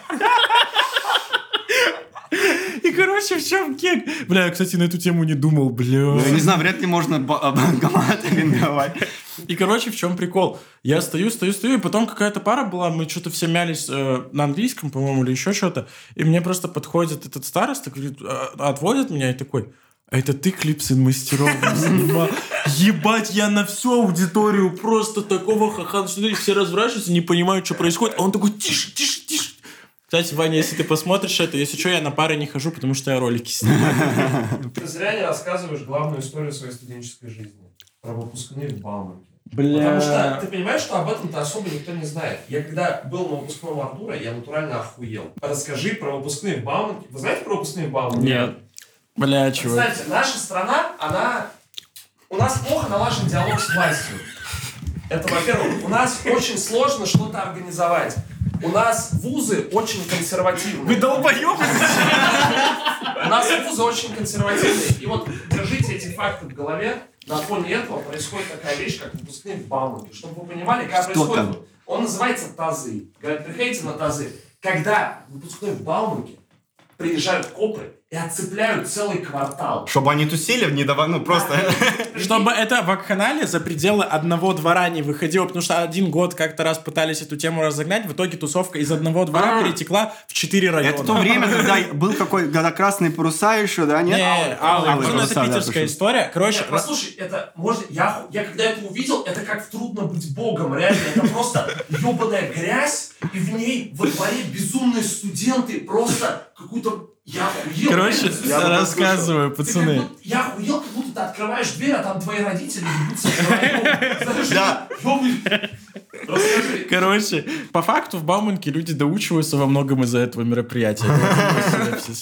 И, короче, в чем кек? Бля, я, кстати, на эту тему не думал, бля. Ну, Я не знаю, вряд ли можно ба- банкомат арендовать. И, короче, в чем прикол? Я стою, стою, стою, и потом какая-то пара была, мы что-то все мялись э, на английском, по-моему, или еще что-то, и мне просто подходит этот староста, говорит, а, отводит меня и такой, а это ты клип «Сын мастеров» снимал? Ебать, я на всю аудиторию просто такого хахан, что все разворачиваются, не понимают, что происходит, а он такой, тише, тише, тише. Кстати, Ваня, если ты посмотришь это, если что, я на пары не хожу, потому что я ролики снимаю. Ты зря не рассказываешь главную историю своей студенческой жизни. Про выпускные в Бауманке. Бля. Потому что ты понимаешь, что об этом-то особо никто не знает. Я когда был на выпускном Артура, я натурально охуел. Расскажи про выпускные в Бауманке. Вы знаете про выпускные в Бауманке? Нет. Бля, чувак. Знаете, наша страна, она... У нас плохо налажен диалог с властью. Это, во-первых, у нас очень сложно что-то организовать. У нас вузы очень консервативные. Вы долбоёбы? У нас вузы очень консервативные. И вот держите эти факты в голове. На фоне этого происходит такая вещь, как выпускные в Бауманке. Чтобы вы понимали, как Что происходит. там? Он называется тазы. Говорят, приходите на тазы. Когда выпускной в Бауманке приезжают копы и отцепляют целый квартал. Чтобы они тусили, не давай, ну просто... Чтобы это вакханалия за пределы одного двора не выходило, потому что один год как-то раз пытались эту тему разогнать, в итоге тусовка из одного двора перетекла в четыре района. Это то время, когда был какой, когда красные паруса еще, да, нет? Не, Алые ну, это питерская история. Короче, послушай, это можно. Я, когда это увидел, это как в трудно быть богом. Реально, это просто ебаная грязь, и в ней во дворе безумные студенты просто какую-то. Я охуел. короче, реально, бы рассказываю, ты как пацаны. будто- я охуел, как будто ты открываешь дверь, а там твои родители ебутся Да. Короче, по факту в Бауманке люди доучиваются во многом из-за этого мероприятия.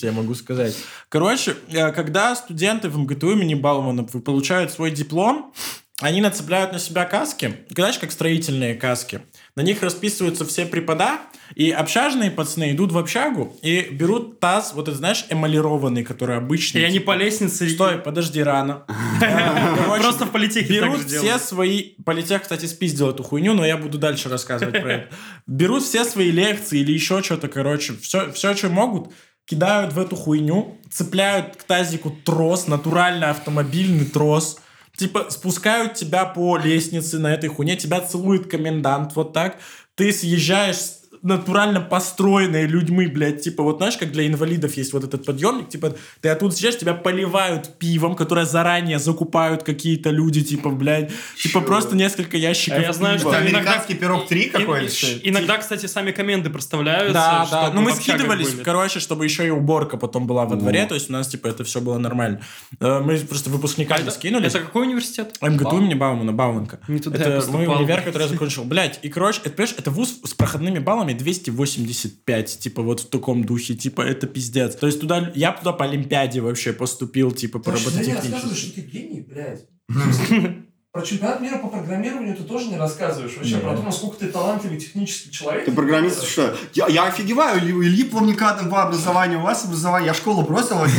Я могу сказать. Короче, э, когда студенты в МГТУ имени Баумана получают свой диплом, они нацепляют на себя каски, знаешь, как строительные каски. На них расписываются все препода, и общажные пацаны идут в общагу и берут таз, вот это, знаешь, эмалированный, который обычный. И они по лестнице... Стой, подожди, рано. Просто в политехе Берут все свои... Политех, кстати, спиздил эту хуйню, но я буду дальше рассказывать про это. Берут все свои лекции или еще что-то, короче, все, все, что могут, кидают в эту хуйню, цепляют к тазику трос, натурально автомобильный трос, типа спускают тебя по лестнице на этой хуйне, тебя целует комендант вот так, ты съезжаешь с натурально построенные людьми, блядь, типа, вот знаешь, как для инвалидов есть вот этот подъемник, типа, ты оттуда съезжаешь, тебя поливают пивом, которое заранее закупают какие-то люди, типа, блядь, типа, просто несколько ящиков А я знаю, пива. что Это иногда- американский пирог 3 какой И- или что? Иногда, кстати, сами коменды проставляются. Да, да. Ну, мы скидывались, короче, чтобы еще и уборка потом была во дворе, то есть у нас, типа, это все было нормально. Э, Мы просто выпускниками Это- скинулись. Это какой университет? МГТУ имени Баумана, Бауманка. Это мой универ, который я закончил. Блять, и, короче, это, понимаешь, это вуз с проходными баллами 285, типа, вот в таком духе, типа, это пиздец. То есть туда, я туда по Олимпиаде вообще поступил, типа, по Ты рассказываешь, робототехнически. что ты гений, блядь. Про чемпионат мира по программированию ты тоже не рассказываешь. Вообще про то, насколько ты талантливый технический человек. Ты программист, что? Я, я офигеваю, у Ильи Плавника там два образования, у вас образование, я школу бросил. Вообще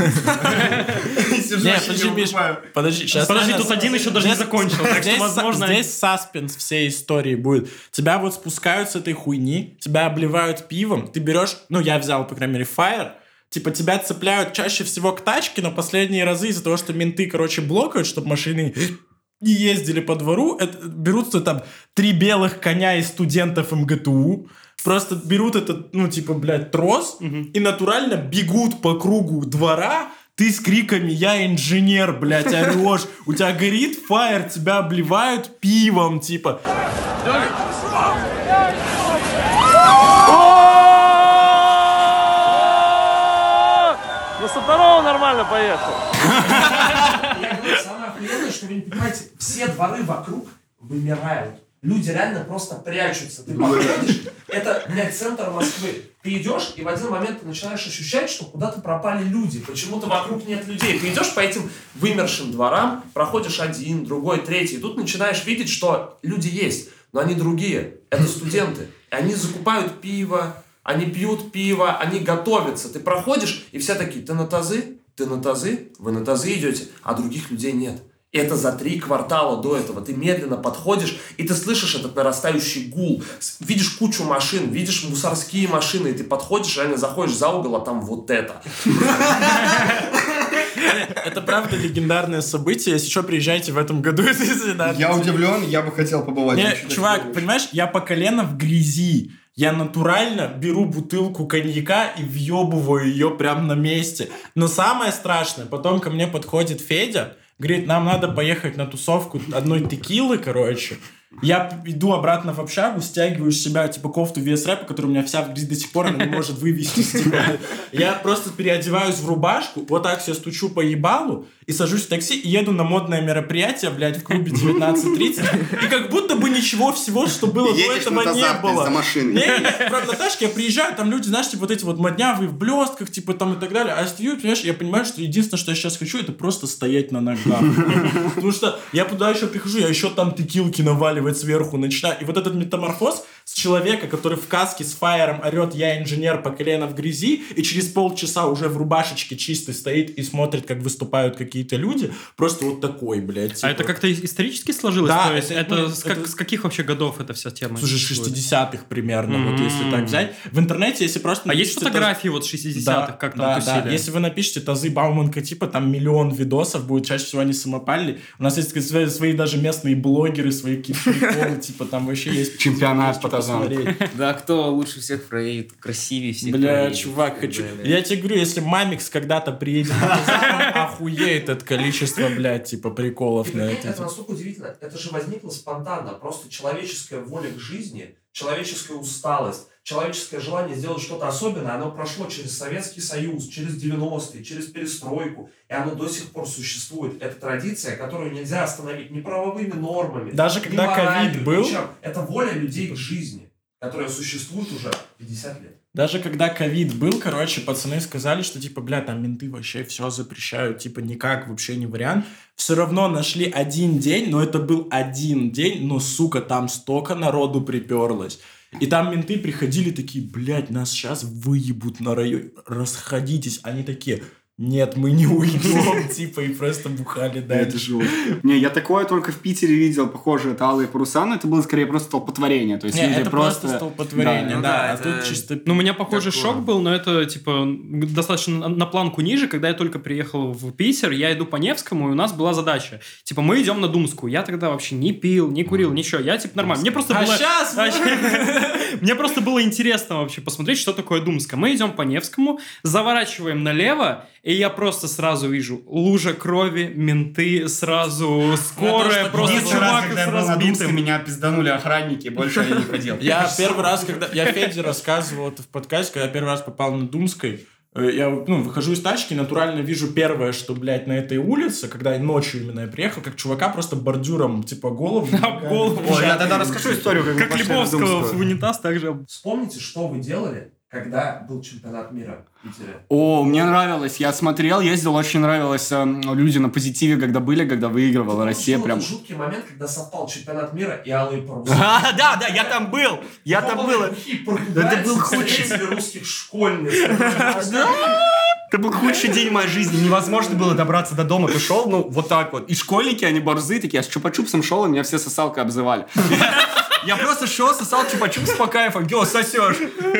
подожди, не Миш, понимаю. подожди, сейчас. Подожди, тут один еще даже не закончил, так что, возможно... здесь саспенс всей истории будет. Тебя вот спускают с этой хуйни, тебя обливают пивом, ты берешь, ну, я взял, по крайней мере, Fire, типа тебя цепляют чаще всего к тачке, но последние разы из-за того, что менты, короче, блокают, чтобы машины не ездили по двору, это, берутся там три белых коня из студентов МГТУ, просто берут этот, ну, типа, блядь, трос и натурально бегут по кругу двора, ты с криками «Я инженер», блядь, орешь, у тебя горит фаер, тебя обливают пивом, типа. Я говорю, самое охуенное, что вы не понимаете, все дворы вокруг вымирают. Люди реально просто прячутся. Ты подходишь, это, блядь, центр Москвы. Ты идешь, и в один момент ты начинаешь ощущать, что куда-то пропали люди. Почему-то вокруг нет людей. Ты идешь по этим вымершим дворам, проходишь один, другой, третий. И тут начинаешь видеть, что люди есть, но они другие. Это студенты. И они закупают пиво, они пьют пиво, они готовятся. Ты проходишь, и все такие, ты на тазы? Ты на тазы? Вы на тазы идете? А других людей нет. Это за три квартала до этого. Ты медленно подходишь, и ты слышишь этот нарастающий гул. Видишь кучу машин, видишь мусорские машины, и ты подходишь, реально заходишь за угол, а там вот это. Это правда легендарное событие. Если что, приезжайте в этом году. Я удивлен, я бы хотел побывать. Чувак, понимаешь, я по колено в грязи. Я натурально беру бутылку коньяка и въебываю ее прямо на месте. Но самое страшное, потом ко мне подходит Федя, говорит, нам надо поехать на тусовку одной текилы, короче. Я иду обратно в общагу, стягиваю с себя, типа, кофту вес рэпа, которая у меня вся в грязи до сих пор, она не может вывести с тебя. Я просто переодеваюсь в рубашку, вот так себе стучу по ебалу, и сажусь в такси, и еду на модное мероприятие, блядь, в клубе 19.30, и как будто бы ничего всего, что было до этого не было. за машиной. Не, правда, Наташка, я приезжаю, там люди, знаешь, типа вот эти вот моднявые в блестках, типа там и так далее, а я стою, понимаешь, я понимаю, что единственное, что я сейчас хочу, это просто стоять на ногах. Потому что я туда еще прихожу, я еще там текилки наваливать сверху начинаю. И вот этот метаморфоз с человека, который в каске с фаером орет «я инженер по колено в грязи», и через полчаса уже в рубашечке чистой стоит и смотрит, как выступают какие-то люди, просто вот такой, блядь. А типа. это как-то исторически сложилось? Да, То есть это, это, ну, с, как- это- с каких вообще годов эта вся тема? Слушай, существует? 60-х примерно, вот если так взять. В интернете, если просто... А есть фотографии вот 60-х, Да, как там да, тусили? да. Если вы напишите тазы Бауманка, типа, там миллион видосов будет, чаще всего они самопальные. У нас есть свои, свои даже местные блогеры, свои какие-то приколы, типа, там вообще есть... Чемпионат по посмотреть. Да, кто лучше всех проедет, красивее всех Бля, проедет. чувак, хочу... да. Я тебе говорю, если Мамикс когда-то приедет охуеет от количества, блядь, типа, приколов на это. это настолько удивительно. Это же возникло спонтанно. Просто человеческая воля к жизни, человеческая усталость, человеческое желание сделать что-то особенное, оно прошло через Советский Союз, через 90-е, через перестройку, и оно до сих пор существует. Это традиция, которую нельзя остановить ни правовыми нормами, Даже когда ковид был? ничем. Это воля людей к жизни, которая существует уже 50 лет. Даже когда ковид был, короче, пацаны сказали, что, типа, бля, там менты вообще все запрещают, типа, никак вообще не вариант. Все равно нашли один день, но это был один день, но, сука, там столько народу приперлось. И там менты приходили такие, блядь, нас сейчас выебут на районе, расходитесь. Они такие, нет, мы не уйдем, типа, и просто бухали Это дальше. жестко. Не, я такое только в Питере видел, похоже, это алые паруса, но это было скорее просто столпотворение. То есть Не, люди это просто столпотворение, Ну да, да, а это- тут чисто... Ну, у меня похожий Такое. шок был, но это, типа, достаточно на- планку ниже. Когда я только приехал в Питер, я иду по Невскому, и у нас была задача. Типа, мы идем на Думскую. Я тогда вообще не пил, не курил, ничего. Я, типа, нормально. Мне просто А было... сейчас А Мне просто было интересно вообще посмотреть, что такое Думская. Мы идем по Невскому, заворачиваем налево, и я просто сразу вижу лужа крови, менты, сразу скорая, что просто чувак с разбитым. меня пизданули охранники, больше я не ходил. Я первый раз, когда... Я Феде рассказывал это в подкасте, когда я первый раз попал на Думской, э, я ну, выхожу из тачки, натурально вижу первое, что, блядь, на этой улице, когда ночью именно я приехал, как чувака просто бордюром, типа, голову... Голову. Я тогда расскажу историю, как Как Лебовского в унитаз также Вспомните, что вы делали, когда был чемпионат мира в Питере. О, мне нравилось, я смотрел, ездил, очень нравилось. э, люди на позитиве, когда были, когда выигрывала Россия, Был прям... жуткий момент, когда совпал чемпионат мира и алые паруса. А, да, да, я там был, я там был. Это был худший. русских школьниц. Это был худший день моей жизни. Невозможно было добраться до дома. Ты шел, ну, вот так вот. И школьники, они борзые такие. Я с чупа-чупсом шел, и меня все сосалкой обзывали. Я просто шел, сосал чупа-чупс по кайфу. Гео, сосешь.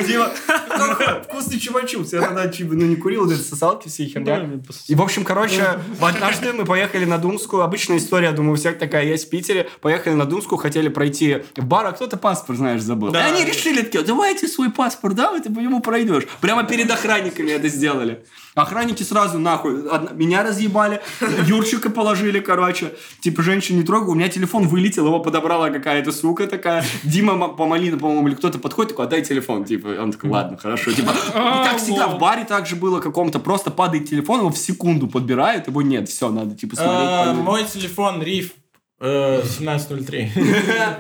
Типа, «Какой вкусный чупа-чупс. Я тогда чипа, ну, не курил, вот эти сосалки все херня. И, в общем, короче, однажды мы поехали на Думскую. Обычная история, думаю, у всех такая есть в Питере. Поехали на Думскую, хотели пройти в бар, а кто-то паспорт, знаешь, забыл. И они решили такие, давайте свой паспорт, да, ты по нему пройдешь. Прямо перед охранниками это сделали. Охранники сразу нахуй. Меня разъебали, Юрчика положили, короче. Типа, женщин не трогал. У меня телефон вылетел, его подобрала какая-то сука такая. Дима Ма- Помалина, по-моему, или кто-то подходит, такой, отдай телефон. Типа, он такой, ладно, хорошо. Типа, и так всегда в баре также было каком-то. Просто падает телефон, его в секунду подбирают, его нет. Все, надо, типа, смотреть. Нему. Мой телефон Риф 1703.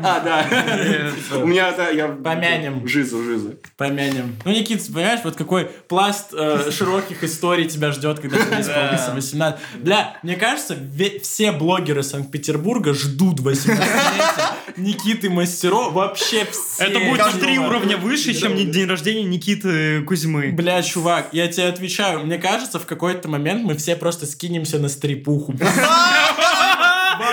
А, да. У меня это, я... Помянем. Жизу, жизу. Помянем. Ну, Никит, понимаешь, вот какой пласт э, широких историй тебя ждет, когда тебе исполнится 18. Бля, мне кажется, все блогеры Санкт-Петербурга ждут 18-летия Никиты Мастеро. Вообще все. Это будет на три уровня выше, чем день рождения Никиты Кузьмы. Бля, чувак, я тебе отвечаю, мне кажется, в какой-то момент мы все просто скинемся на стрипуху.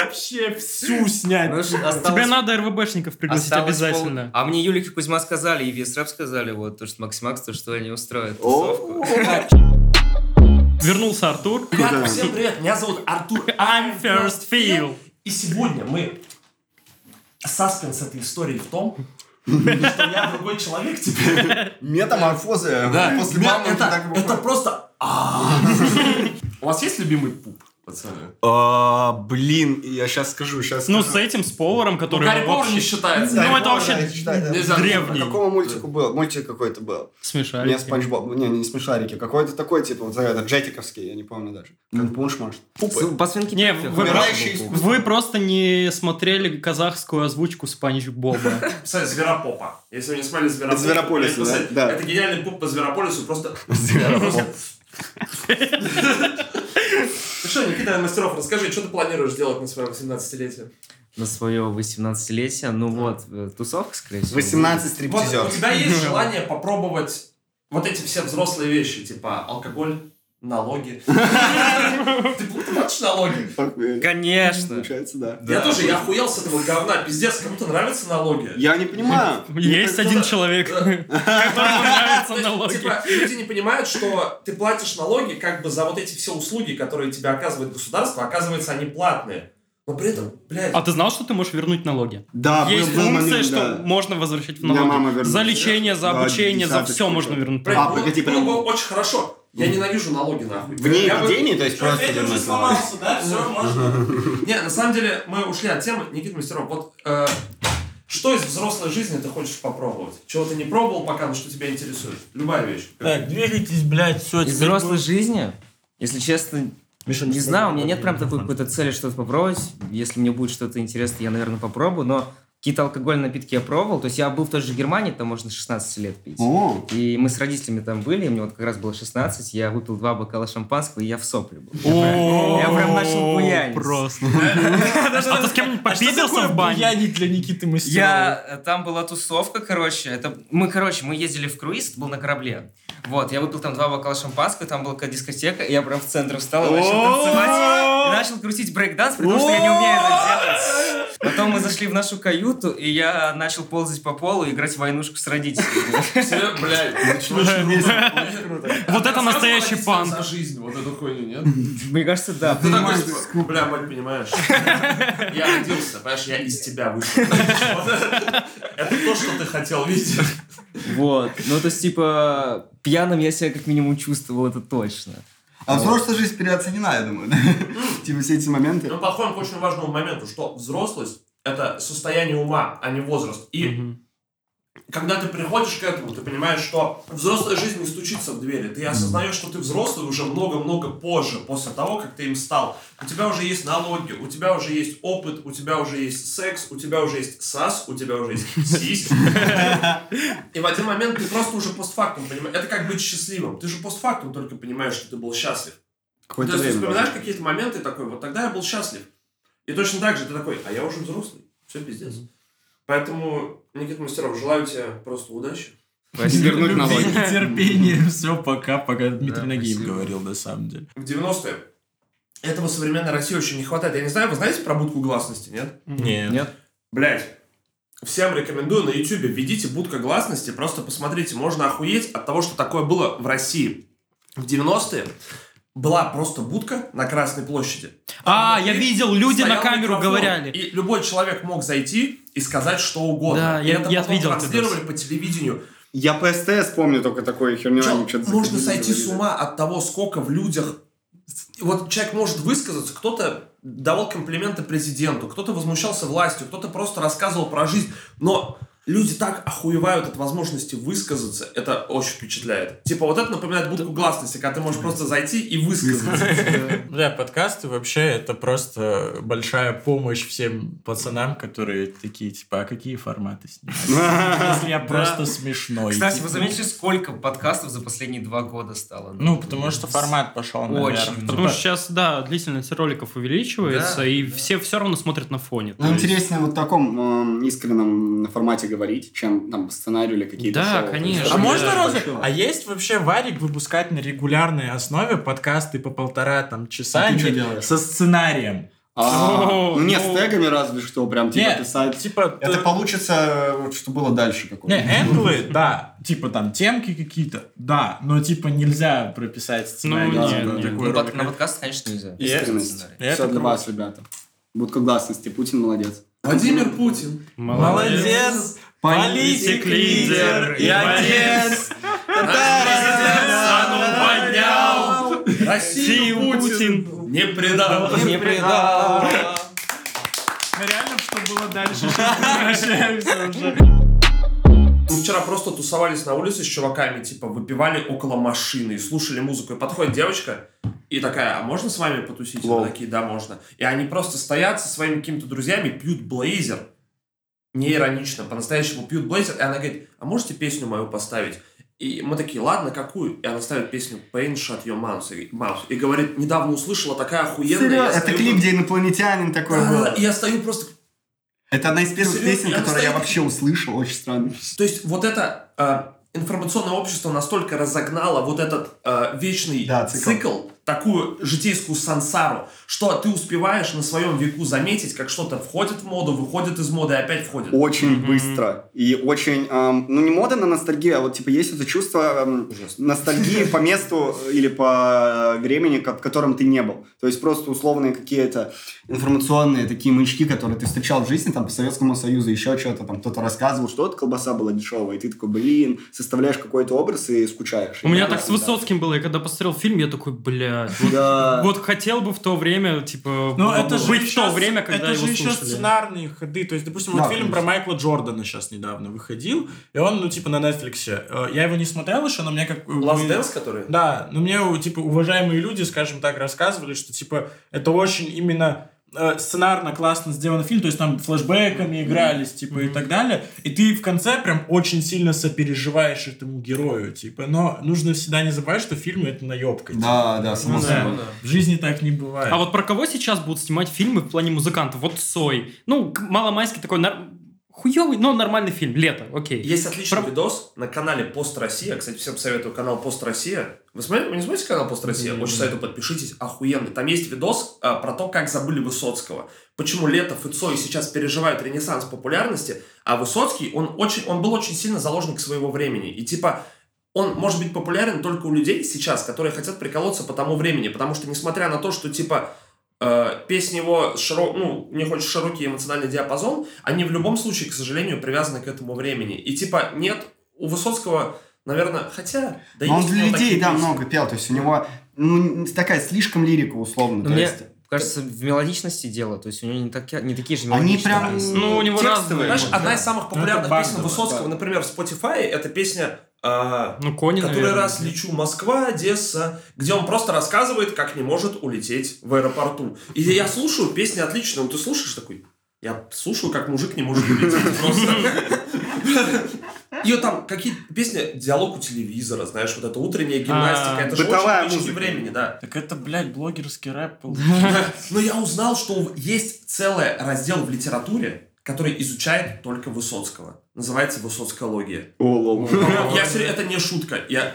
Вообще всю снять. Ну, осталось- надо РВБшников пригласить осталось пол- обязательно. А мне Юлик и Кузьма сказали, и Вес Рэп сказали, вот, то, что Максимакс, то, что они устроят тусовку. Вернулся Артур. Ребята, всем привет, меня зовут Артур I'm first feel. И сегодня мы... Саспенс этой истории в том, что я другой человек теперь. Метаморфозы. После Меня- мамы это, просто... а. У вас есть любимый пуп, пацаны? А, Блин, я сейчас скажу, сейчас Ну, с этим, с поваром, Ну, который Гарри Повар не вообще считается. Ну, это вообще Нельзя. древний. По какому мультику был? Мультик какой-то был. смешарики. Не Спанч Боб, не, не смешарики. Какой-то такой, типа, вот это, джетиковский, я не помню даже. Пунш, может. С- По свинке Не, вы, вы просто не смотрели казахскую озвучку Спанч Боба. Кстати, Зверопопа. Если вы не смотрели Зверополис, это, да, да. Это гениальный пуп по Зверополису, просто... Ну что, Никита Мастеров, расскажи, что ты планируешь делать на своем 18-летие? На свое 18-летие, ну вот, э, тусовка, скорее всего. 18 Вот стриптизер. у тебя есть желание попробовать вот эти все взрослые вещи, типа алкоголь, налоги. Ты платишь налоги? Конечно. Получается, да. Я тоже, я охуел с этого говна. Пиздец, кому-то нравятся налоги. Я не понимаю. Есть один человек, которому нравятся налоги. Типа, люди не понимают, что ты платишь налоги как бы за вот эти все услуги, которые тебе оказывает государство, оказывается, они платные. Но при этом, блядь, А ты знал, что ты можешь вернуть налоги? Да, был- Есть был функция, момент, что да. можно возвращать в Меня мама налоги. вернула. За лечение, за Да, обучение, за все можно вернуть блядь, А, налоги. было- погоди, было прям- бы очень хорошо. Я ненавижу налоги, нахуй. Вне Я бы- денег, то есть просто Федя уже сломался, да? Все, можно. Не, на самом деле, мы ушли от темы. Никита Мастеров, вот э, что из взрослой жизни ты хочешь попробовать? Чего ты не пробовал пока, но что тебя интересует? Любая вещь. Так, двигайтесь, блядь, все. Из взрослой жизни, если честно, не знаю, у меня нет прям такой какой-то цели что-то попробовать. Если мне будет что-то интересно, я, наверное, попробую, но какие-то алкогольные напитки я пробовал. То есть я был в той же Германии, там можно 16 лет пить. О, И мы с родителями там были, и мне вот как раз было 16, я выпил два бокала шампанского, и я в сопли был. О, Я прям начал буянить. Просто. А ты с кем-нибудь попиздился в бане? буянить для Никиты Мастерова? Я, э, там была тусовка, короче, это, мы, короче, мы ездили в круиз, был на корабле. Вот, я выпил там два бокала шампанского, там была какая дискотека, я прям в центре встал и начал танцевать, и начал крутить брейкданс, потому что я не умею это делать. Потом мы зашли в нашу каюту, и я начал ползать по полу и играть в войнушку с родителями. Блядь, Вот это настоящий панк. за жизнь, вот эту хуйню, нет? Мне кажется, да. Ты такой, типа, бля, мать, понимаешь? Я родился, понимаешь, я из тебя вышел. Это то, что ты хотел видеть. Вот. Ну, то есть, типа, пьяным я себя как минимум чувствовал, это точно. а взрослая жизнь переоценена, я думаю. Типа все эти моменты. Мы подходим к очень важному моменту, что взрослость – это состояние ума, а не возраст. И когда ты приходишь к этому, ты понимаешь, что взрослая жизнь не стучится в двери. Ты осознаешь, что ты взрослый уже много-много позже, после того, как ты им стал. У тебя уже есть налоги, у тебя уже есть опыт, у тебя уже есть секс, у тебя уже есть сас, у тебя уже есть сись. И в один момент ты просто уже постфактум понимаешь. Это как быть счастливым. Ты же постфактум только понимаешь, что ты был счастлив. То Какое-то есть ты вспоминаешь какие-то моменты такой, вот тогда я был счастлив. И точно так же ты такой, а я уже взрослый. Все пиздец. Поэтому, Никита Мастеров, желаю тебе просто удачи. Вернуть налоги. терпение, все, пока, пока Дмитрий Да, Нагиев говорил, на самом деле. В 90-е этого современной России очень не хватает. Я не знаю, вы знаете про будку гласности, нет? Нет. Нет? Блять. Всем рекомендую на ютубе введите будка гласности, просто посмотрите, можно охуеть от того, что такое было в России. В 90-е была просто будка на Красной площади. А, я видел, люди на камеру микрофон, говорили. И любой человек мог зайти и сказать что угодно. Да, и я- это я потом видел транслировали по телевидению. Я по СТС помню только херню. Чел, они что-то можно сойти с ума от того, сколько в людях... Вот человек может высказаться, кто-то давал комплименты президенту, кто-то возмущался властью, кто-то просто рассказывал про жизнь, но люди так охуевают от возможности высказаться, это очень впечатляет. Типа вот это напоминает будку гласности, когда ты можешь просто зайти и высказаться. Да, подкасты вообще это просто большая помощь всем пацанам, которые такие, типа, а какие форматы снимать? Если я просто смешной. Кстати, типа. вы заметили, сколько подкастов за последние два года стало? Ну, потому что формат пошел Очень. наверх. Потому что сейчас, да, длительность роликов увеличивается, и все все равно смотрят на фоне. Ну, интереснее вот в таком э, искреннем формате говорить, чем там по сценарию или какие-то Да, шоу. конечно. А Да, можно да, разве? А есть вообще Варик выпускать на регулярной основе подкасты по полтора там часа А ты не- делаешь? со сценарием? А, Ну ну. с тегами разве что, прям типа Нет, писать. типа... Это ты- получится, вот что было дальше какое-то. Не, энглы, да, типа там темки какие-то, да, но типа нельзя прописать сценарий. Ну, нет, нет. такой Ну, под- на подкаст, конечно, нельзя. Искренность. Сценарий. Это Все для круто. вас, ребята. Будка гласности. Путин молодец. Владимир Путин. Молодец, политик, лидер и отец. поднял. Россию Путин не предал. Не предал. Реально, что было дальше? Возвращаемся уже. Мы вчера просто тусовались на улице с чуваками, типа, выпивали около машины и слушали музыку. И подходит девочка и такая, а можно с вами потусить? Лол. мы такие, да, можно. И они просто стоят со своими какими-то друзьями, пьют блейзер. Не иронично, по-настоящему пьют блейзер. И она говорит, а можете песню мою поставить? И мы такие, ладно, какую? И она ставит песню Pain Shut Your Mouth. И, mouth. и говорит, недавно услышала, такая охуенная. я Это стою клип, где инопланетянин такой Да, был. и я стою просто... Это одна из первых Серьезно? песен, Я которые я вообще услышал. Очень странно. То есть вот это э, информационное общество настолько разогнало вот этот э, вечный Да, цикл. цикл. Такую житейскую сансару, что ты успеваешь на своем веку заметить, как что-то входит в моду, выходит из моды и опять входит. Очень быстро. И очень, эм, ну не мода на ностальгию, а вот типа есть это чувство эм, Ужасно. ностальгии по месту или по времени, в котором ты не был. То есть просто условные какие-то информационные такие маячки, которые ты встречал в жизни, там, по Советскому Союзу, еще что-то, там, кто-то рассказывал, что эта колбаса была дешевая, и ты такой, блин, составляешь какой-то образ и скучаешь. У меня так с да. Высоцким было, я когда посмотрел фильм, я такой, блядь, вот, Да. вот хотел бы в то время, типа, Ну, б- это же быть в еще то время, когда это его же еще слушали. сценарные ходы. То есть, допустим, Да, вот фильм про. Майкла Джордана сейчас недавно выходил, и он, ну, типа, на Netflix. Э, Я его не смотрел еще, но мне как... Last Dance, который? Да, но мне, типа, уважаемые люди, скажем так, рассказывали, что, типа, это очень именно сценарно классно сделан фильм, то есть там флешбэками игрались, типа, и так далее, и ты в конце прям очень сильно сопереживаешь этому герою, типа, но нужно всегда не забывать, что фильмы это наебка. типа. Да, да, само Ну да. собой. В жизни так не бывает. А вот про кого сейчас будут снимать фильмы в плане музыкантов? Вот Сой. Ну, маломайский такой нар- хуёвый, но нормальный фильм. Лето, окей. Есть отличный Про- видос на канале Пост Россия. Кстати, всем советую канал Пост Россия. Вы, смотрите, вы не смотрите канал Пост Россия? Очень советую, подпишитесь. Охуенный. Там есть видос а, про то, как забыли Высоцкого. Почему Летов и Цой сейчас переживают ренессанс популярности, а Высоцкий, он, очень, он был очень сильно заложник своего времени. И типа, он может быть популярен только у людей сейчас, которые хотят приколоться по тому времени. Потому что, несмотря на то, что типа э, песни его, широ... ну, у них очень широкий эмоциональный диапазон, они в любом случае, к сожалению, привязаны к этому времени. И типа нет, у Высоцкого, наверное, хотя... Да Но он для людей, такие да, песни. много пел. То есть у него ну, такая слишком лирика, условно. Ну, то мне есть... кажется, в мелодичности дело. То есть у него не, таки- не такие же Они прям. Ну, у него текстовые. Знаешь, одна из самых популярных это песен Высоцкого, да. например, в Spotify, это песня а, Ну, Кони, который наверное. раз лечу Москва, Одесса, где он просто рассказывает, как не может улететь в аэропорту. И я слушаю, песня отличная, но ты слушаешь такой, я слушаю, как мужик не может улететь. Просто. И вот там какие-то песни, диалог у телевизора, знаешь, вот это утренняя гимнастика, А, это же бытовая очень времени, да. Так это, блядь, блогерский рэп. Но я узнал, что есть целый раздел в литературе, который изучает только Высоцкого. Называется «Высоцкология». О, лол. Я серьезно, это не шутка. Я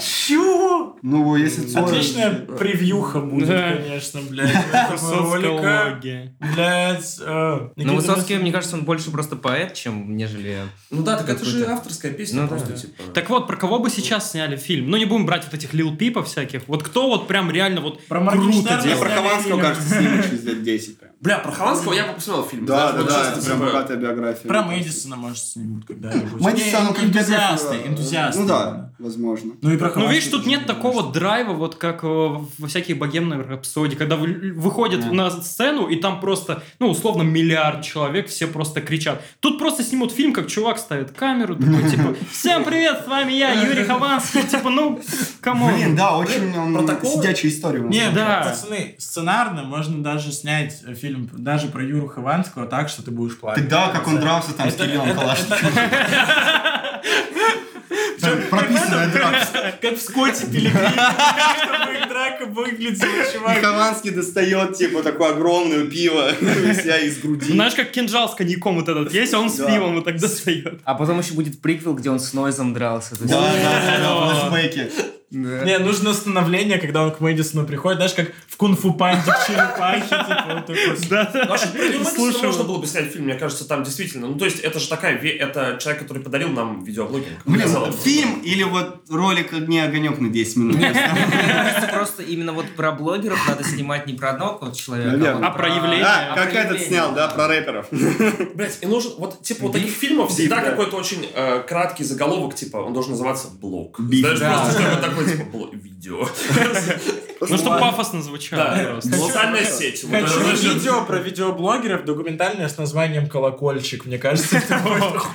Чего? Ну, если Отличная превьюха будет, Да. конечно, блядь. Социология. Блядь. э, Но Никита Высоцкий, мне кажется, он больше просто поэт, чем нежели... Ну да, так это же авторская песня Ну просто, да. типа. Так вот, про кого бы сейчас сняли фильм? Ну, не будем брать вот этих Лил Пипов всяких. Вот кто вот прям реально вот Про круто Я делает? про Хованского, кажется, сниму через лет 10 прям. Бля, про Хованского я посмотрел фильм. Да, да, вот да, это прям богатая биография. Про Мэдисона, может, снимут когда-нибудь. Мэдисон, Не, ну, как энтузиасты, энтузиасты. Ну да, возможно. Ну и про Ну, видишь, тут нет такого драйва, вот как э, во всяких богемных рапсодии, когда вы- выходят на сцену, и там просто, ну, условно, миллиард человек, все просто кричат. Тут просто снимут фильм, как чувак ставит камеру, такой, типа, всем привет, с вами я, Юрий Хованский, типа, ну, come on. Блин, да, очень сидячая история. Нет, Да. пацаны, сценарно можно даже снять э, фильм даже про Юру Хованского так, что ты будешь плакать. Ты да, как он дрался там с Кириллом Калашниковым. Прописанная драка. Как в Скотте Пилигриме, чтобы их драка выглядела, чувак. Хованский достает, типа, такое огромное пиво у себя из груди. Знаешь, как кинжал с коньяком вот этот есть, а он с пивом вот так достает. А потом еще будет приквел, где он с Нойзом дрался. Да, да, да, да. Не, нужно становление, когда он к Мэдисону приходит, знаешь, как в кунг-фу панде в черепахе, типа вот такой. Ну, а что, про Мэдисона можно было бы снять фильм, мне кажется, там действительно. Ну, то есть, это же такая, это человек, который подарил нам видеоблогинг. Блин, фильм или вот ролик «Не огонек» на 10 минут? Просто именно вот про блогеров надо снимать не про одного какого-то человека, вот А про явление? А, а как этот снял, да, про рэперов. Блять, и нужен, вот, типа, вот таких фильмов всегда да. какой-то очень э, краткий заголовок, типа, он должен называться блог. Знаешь, Да. просто чтобы такой, типа, блог, видео. Ну, чтобы пафосно звучало просто. социальная сеть. Хочу видео про видеоблогеров, документальное с названием «Колокольчик». Мне кажется, это.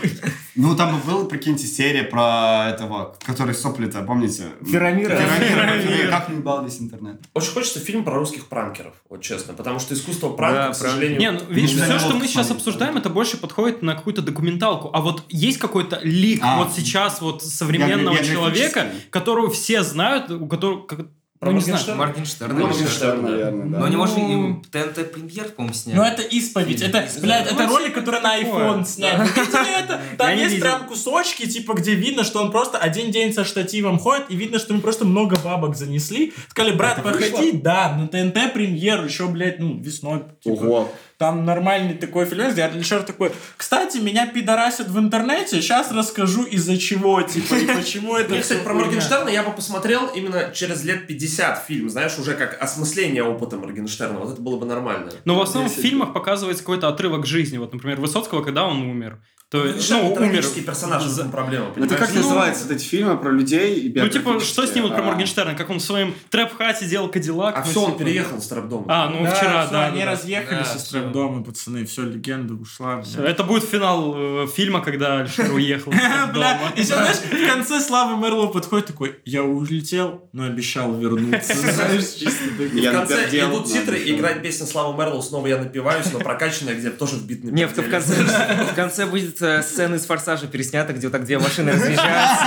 Ну, там была, прикиньте, серия про этого, который сопли-то, помните? Феромира. Феромира. Как не бал весь интернет? Очень хочется фильм про русских пранкеров, вот честно, потому что искусство пранка, Да, к сожалению... Не, ну видишь, Ну, все, что мы сейчас обсуждаем, это больше подходит на какую-то документалку. А вот есть какой-то лик А. вот сейчас вот современного человека, которого все знают, у которого... как- Про ну, не знаю. Моргенштерна? Моргенштерн. Ну, Моргенштерн. наверное, да. Но не может Ну. и ТНТ премьер, по-моему, сняли. Ну это исповедь, это, блядь, это ролик, который на iPhone это? Там есть прям кусочки, типа, где видно, что он просто один день со штативом ходит, и видно, что ему просто много бабок занесли. Сказали, брат, походи, да, на ТНТ премьер, еще, блядь, ну, весной. типа. Ого. Там нормальный такой фильм, где Режиссер такой, кстати, меня пидорасят в интернете, сейчас расскажу из-за чего, типа, и почему это Мне, всё кстати, про хуйня». Моргенштерна я бы посмотрел именно через лет 50 фильм, знаешь, уже как осмысление опыта Моргенштерна. Вот это было бы нормально. Но в основном в фильмах показывается какой-то отрывок жизни. Вот, например, Высоцкого, когда он умер. То есть, Ну, ну, умер. персонаж, этом проблема, Это понимаешь? как Ну, называются вот эти фильмы про людей? и Ну, типа, что биографические? снимут про А. Моргенштерна? Как он в своем трэп-хате делал Кадиллак? А ну, все, он типа. переехал с Трэпдома. А, ну Да, вчера, да. они да, разъехались Да, из всё. дома, пацаны, все, легенда ушла. Блядь. Это будет финал э, фильма, когда Альшер уехал из Бля, дома. и знаешь, в конце Славы Мерлоу подходит такой, я улетел, но обещал вернуться. В Я конце идут титры, всё. и играет песня Славы Мерлоу «Снова я напиваюсь», но прокачанная, где тоже в бит Не, в, в конце, в конце будет э, сцена из «Форсажа» переснята, где вот так две машины разъезжаются.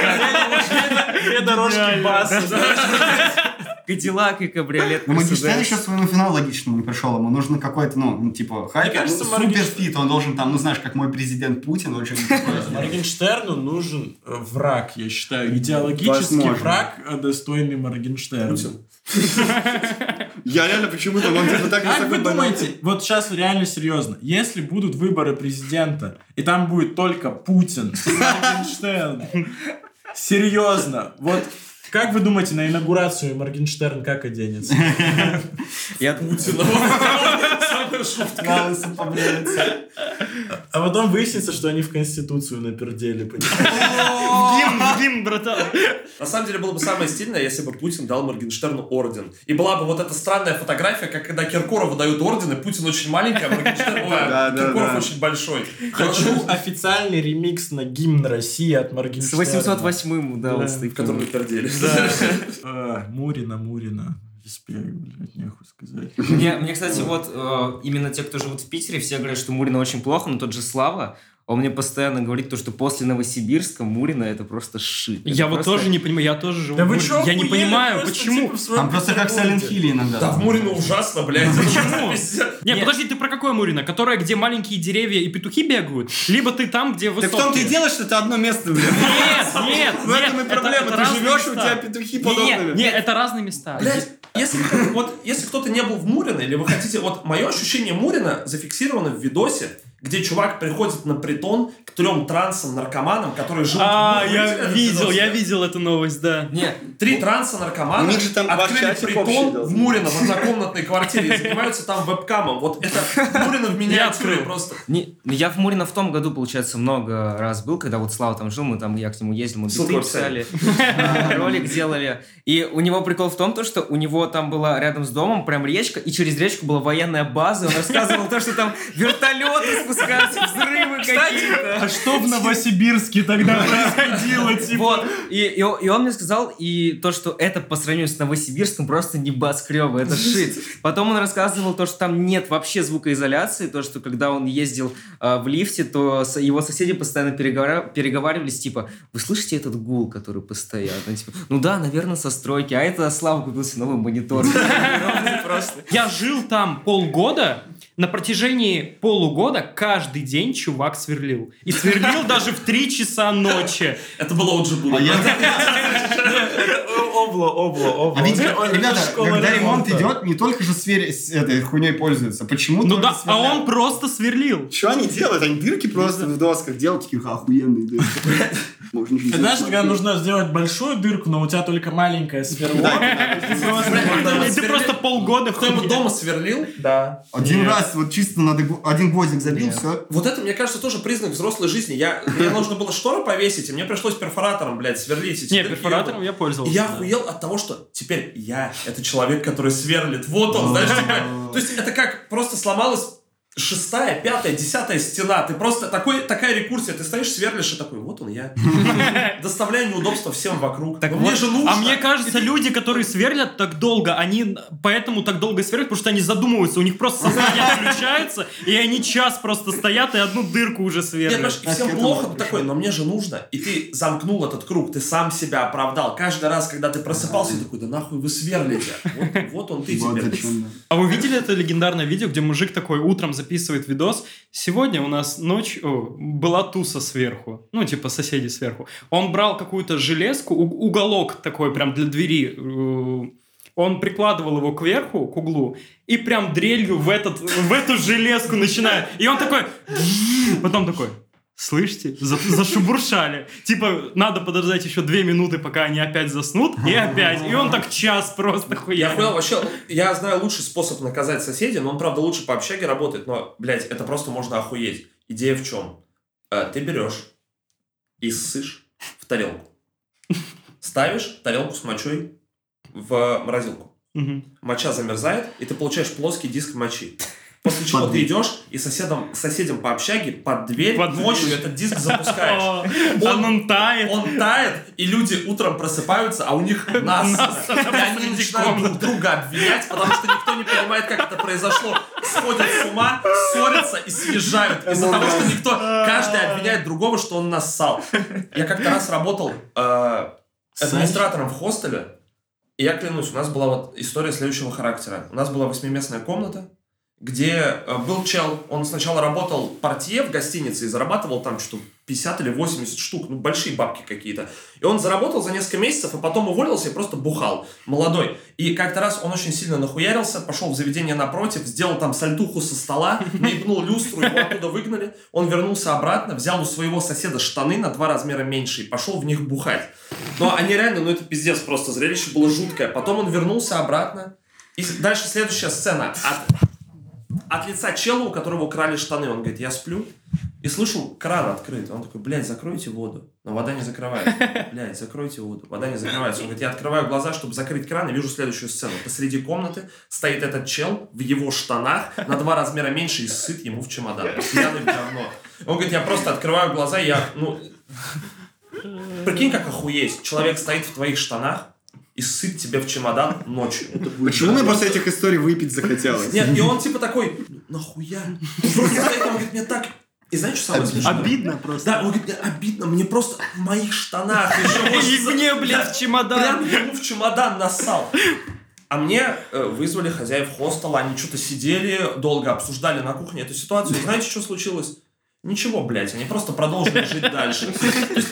Две дорожки баса. Кадиллак и кабриолет. Ну, Моргенштерн еще своему финалу логичному не пришел. Ему нужно какой-то, ну, ну, типа, хайп, кажется, ну, суперфит. Он должен там, ну, знаешь, как мой президент Путин, очень Моргенштерну нужен э, враг, я считаю. Идеологический враг, э, достойный Моргенштерна. Я реально почему-то, он типа так Как вы думаете, вот сейчас реально серьезно, если будут выборы президента, и там будет только Путин Моргенштерн, серьезно, вот как вы думаете, на инаугурацию Моргенштерн как оденется? Я- На лысо побреется. А потом выяснится, что они в Конституцию напердели. понимаешь? Гимн, гимн, братан. На самом деле было бы самое стильное, если бы Путин дал Моргенштерну орден. И была бы вот эта странная фотография, как когда Киркорову дают орден, и Путин очень маленький, а Моргенштерн, Киркоров очень большой. Хочу официальный ремикс на гимн России от С Моргенштерна. 808-м, да, В котором пердели. А, Мурина, Мурина. Респект, блядь, нехуй сказать. Мне, мне, кстати, вот э, именно те, кто живут в Питере, все говорят, что Мурина очень плохо, но тот же Слава, он мне постоянно говорит то, что после Новосибирска Мурина это просто шит. Я Это вот просто- тоже не понимаю, я тоже живу Да в вы Мурине. чё, Я не понимаю, просто, почему. типа, Там просто как? Silent Hill иногда. Да, в Мурино ужасно, блядь. Почему? Не, подожди, ты про какое Мурина? Которое, где маленькие деревья и петухи бегают? Либо ты там, где Так высокие? в том-то и дело, что это одно место, блин. Нет, нет, В этом и проблема. Ты живешь, у тебя петухи под Нет, окнами. нет, это разные места. Блядь, если, вот, если кто-то не был в Мурино, или вы хотите... Вот мое ощущение Мурина зафиксировано в видосе, где чувак приходит на притон к трем трансам, наркоманам, которые живут А, в я видел, я видел эту новость, да. Не, Три транса наркомана У них же там открыли притон в Мурино в однокомнатной квартире и занимаются там вебкамом. Вот это Мурино в миниатюре открыл. просто. не, я в Мурино в том году, получается, много раз был, когда вот Слава там жил, мы там, я к нему ездил, мы биты писали, а, ролик делали. И у него прикол в том, то, что у него там была рядом с домом прям речка, и через речку была военная база, и он рассказывал то, что там вертолеты спускаются, взрывы какие-то. А что в Новосибирске тогда происходило, типа? Вот, и, и, он- и он мне сказал, и то, что это по сравнению с Новосибирском просто небоскребы, это шит. Потом он рассказывал то, что там нет вообще звукоизоляции, то, что когда он ездил э, в лифте, то его соседи постоянно переговаривались, типа, вы слышите этот гул, который постоянно? Типа, ну да, наверное, со стройки, а это Слава купился новый монитор. Я жил там полгода, на протяжении полугода каждый день чувак сверлил. И сверлил даже в 3 часа ночи. Это было OG А Обло, обло, обло. А ведь, ребята, когда ремонт идет, не только же свер... с этой хуйней пользуются. Почему Ну только да, а он просто сверлил. Что они делают? Они дырки просто в досках делают, такие охуенные дырки. Ты знаешь, когда нужно сделать большую дырку, но у тебя только маленькое сверло. Ты просто- И ты просто полгода Кто-нибудь дома сверлил? Да. Один раз вот чисто надо один гвоздик забил, все. Вот это, мне кажется, тоже признак взрослой жизни. Я, мне нужно было шторы повесить, и мне пришлось перфоратором, блядь, сверлить Не, перфоратором я пользовался. я. Охуел от того, что теперь я это человек, который сверлит. Вот он, знаешь, типа, То есть это как просто сломалась шестая, пятая, десятая стена. Ты просто такой, такая рекурсия. Ты стоишь, сверлишь и такой, вот он я. Доставляю неудобства всем вокруг. Так мне же нужно. а мне кажется, люди, которые сверлят так долго, они поэтому так долго сверлят, потому что они задумываются, у них просто сознание включается, и они час просто стоят и одну дырку уже сверлят. и А всем плохо, такой, но мне же нужно. И ты замкнул этот круг, ты сам себя оправдал. Каждый раз, когда ты просыпался, ты такой, да нахуй вы сверлите. Вот, вот он ты теперь. А вы видели это легендарное видео, где мужик такой утром записывает видос? Сегодня у нас ночь о, была туса сверху. Ну, типа соседи сверху. Он брал какую-то железку, уголок такой прям для двери. э, Он прикладывал его кверху, к углу, и прям дрелью в, этот, в эту железку начинает. И он такой... Потом такой... Слышите? За- зашебуршали. Типа, надо подождать еще две минуты, пока они опять заснут, и опять. И он так час просто Я хуя. понял, вообще, я знаю лучший способ наказать соседей, но он, правда, лучше по общаге работает, но, блядь, это просто можно охуеть. Идея в чем? Э, Ты берешь и ссышь в тарелку. Ставишь тарелку с мочой в морозилку. Моча замерзает, и ты получаешь плоский диск мочи. После чего Под ты идешь и соседом, соседям по общаге под дверь Под ночью дверь. этот диск запускаешь. Он- Он тает. Он тает, и люди утром просыпаются, а у них нас. И они начинают друг друга обвинять, потому что никто не понимает, как это произошло. Сходят с ума, ссорятся и съезжают. Из-за того, что никто... Каждый обвиняет другого, что он нассал. Я как-то раз работал э, администратором в хостеле, и я клянусь, у нас была вот история следующего характера. У нас была восьмиместная комната, где э, был чел, он сначала работал портье в гостинице и зарабатывал там что-то 50 или 80 штук, ну большие бабки какие-то. И он заработал за несколько месяцев, а потом уволился и просто бухал. Молодой. И как-то раз он очень сильно нахуярился, пошел в заведение напротив, сделал там сальтуху со стола, наебнул люстру, его оттуда выгнали. Он вернулся обратно, взял у своего соседа штаны на два размера меньше и пошел в них бухать. Но они реально, ну это пиздец просто, зрелище было жуткое. Потом он вернулся обратно. И дальше следующая сцена. От, от лица чела, у которого украли штаны. Он говорит, я сплю. И слышу, кран открыт. Он такой, блядь, закройте воду. Но вода не закрывается. Блядь, закройте воду. Вода не закрывается. Он говорит, я открываю глаза, чтобы закрыть кран, и вижу следующую сцену. Посреди комнаты стоит этот чел в его штанах на два размера меньше и сыт ему в чемодан. Пьяный в говно. Он говорит, я просто открываю глаза, и я, ну... Прикинь, как охуеть. Человек стоит в твоих штанах и сыт тебе в чемодан ночью. Почему мне после этих историй выпить захотелось? Нет, и он типа такой, нахуя? Он просто стоит, он говорит, мне так... И знаешь, что самое смешное? Обидно просто. Да, он говорит, мне обидно, мне просто в моих штанах еще И мне, блядь, в чемодан. Прям ему в чемодан нассал. А мне э, вызвали хозяев хостела, они что-то сидели, долго обсуждали на кухне эту ситуацию. И знаете, что случилось? Ничего, блядь, они просто продолжили жить дальше. То есть,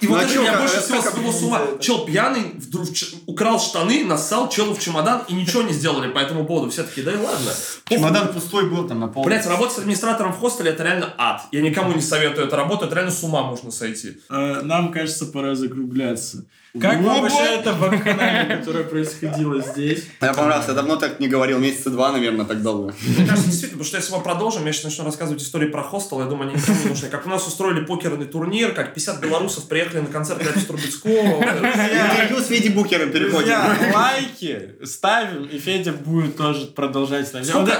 И Ну, вот а это чё, меня как- больше всего свело с ума. это? Чел пьяный вдруг ч- украл штаны, нассал челу в чемодан и ничего не сделали по этому поводу. Все такие, да и ладно. Чемодан пустой был там на пол. Блять, работать с администратором в хостеле это реально ад. Я никому не советую эту работу, это реально с ума можно сойти. Э, Нам, кажется, пора закругляться. Как Ну, вам вообще это вакханалия, которое происходило здесь? Я понравился, я давно так не говорил, месяца два, наверное, так долго. Мне кажется, действительно, потому что если мы продолжим, я сейчас начну рассказывать истории про хостел, я думаю, они никому не нужны. Как у нас устроили покерный турнир, как 50 белорусов приехали на концерт Ляпис Трубецкого. Интервью с Феди Букером переходим. Лайки ставим, и Федя будет тоже продолжать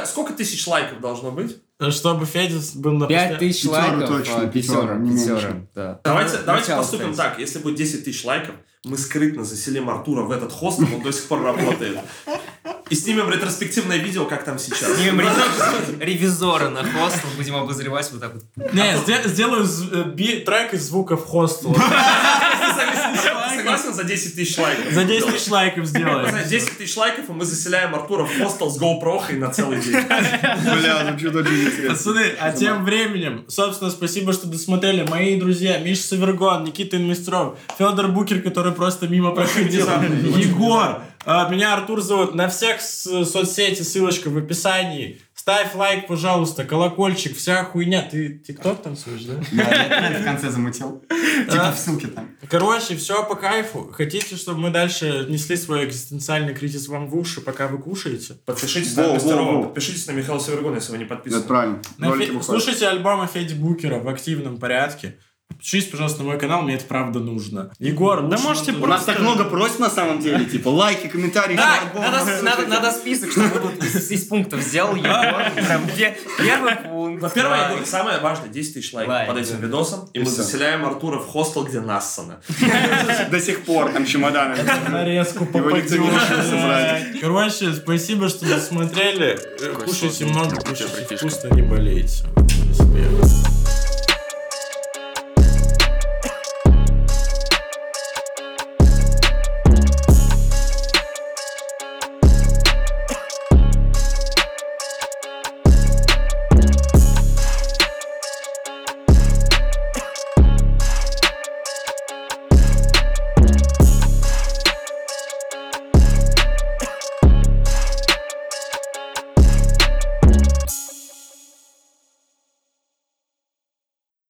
сколько тысяч лайков должно быть? Чтобы Федя был на Пять тысяч лайков. точно, а, пятеро, меньше. пятеро, да. Давайте, давайте поступим так. Если будет 10 тысяч лайков, мы скрытно заселим Артура в этот хостел, он до сих пор работает. И снимем ретроспективное видео, как там сейчас. Снимем ревизора- ревизора на хостел, будем обозревать вот так вот. Не, сде- сделаю э, трек из звуков хостела. За 10 тысяч лайков? За 10 тысяч лайков сделаем. За 10 тысяч лайков, и мы заселяем Артура в хостел с GoPro на целый день. Бля, ну интересно. Пацаны, а тем временем, собственно, спасибо, что досмотрели. Мои друзья, Миша Савергон, Никита Инвестров, Федор Букер, который просто мимо проходил, Егор. А, Меня Артур зовут. На всех соцсети ссылочка в описании. Ставь лайк, пожалуйста, колокольчик, вся хуйня. Ты тикток танцуешь, да? Да, я в конце замутил. Типа в ссылке там. Короче, все по кайфу. Хотите, чтобы мы дальше несли свой экзистенциальный кризис вам в уши, пока вы кушаете? Подпишитесь на во. подпишитесь на Михаила Севергона, если вы не подписаны. Это правильно. Слушайте альбомы Феди Букера в активном порядке. Подпишитесь, пожалуйста, на мой канал, мне это правда нужно. Егор, да можете У нас так много просьб на самом деле. Типа лайки, комментарии. Да, надо, надо, надо список, чтобы тут из, из пунктов сделал Егор. Прям первый пункт. Во-первых, говорю, самое важное, 10 тысяч лайков Лайк, под этим видосом, и, мы заселяем Артура в хостел, где Нассана. До сих пор там чемоданы. нарезку попадешь. Короче, спасибо, что досмотрели. Кушайте много, кушайте вкусно, не болейте. Респект.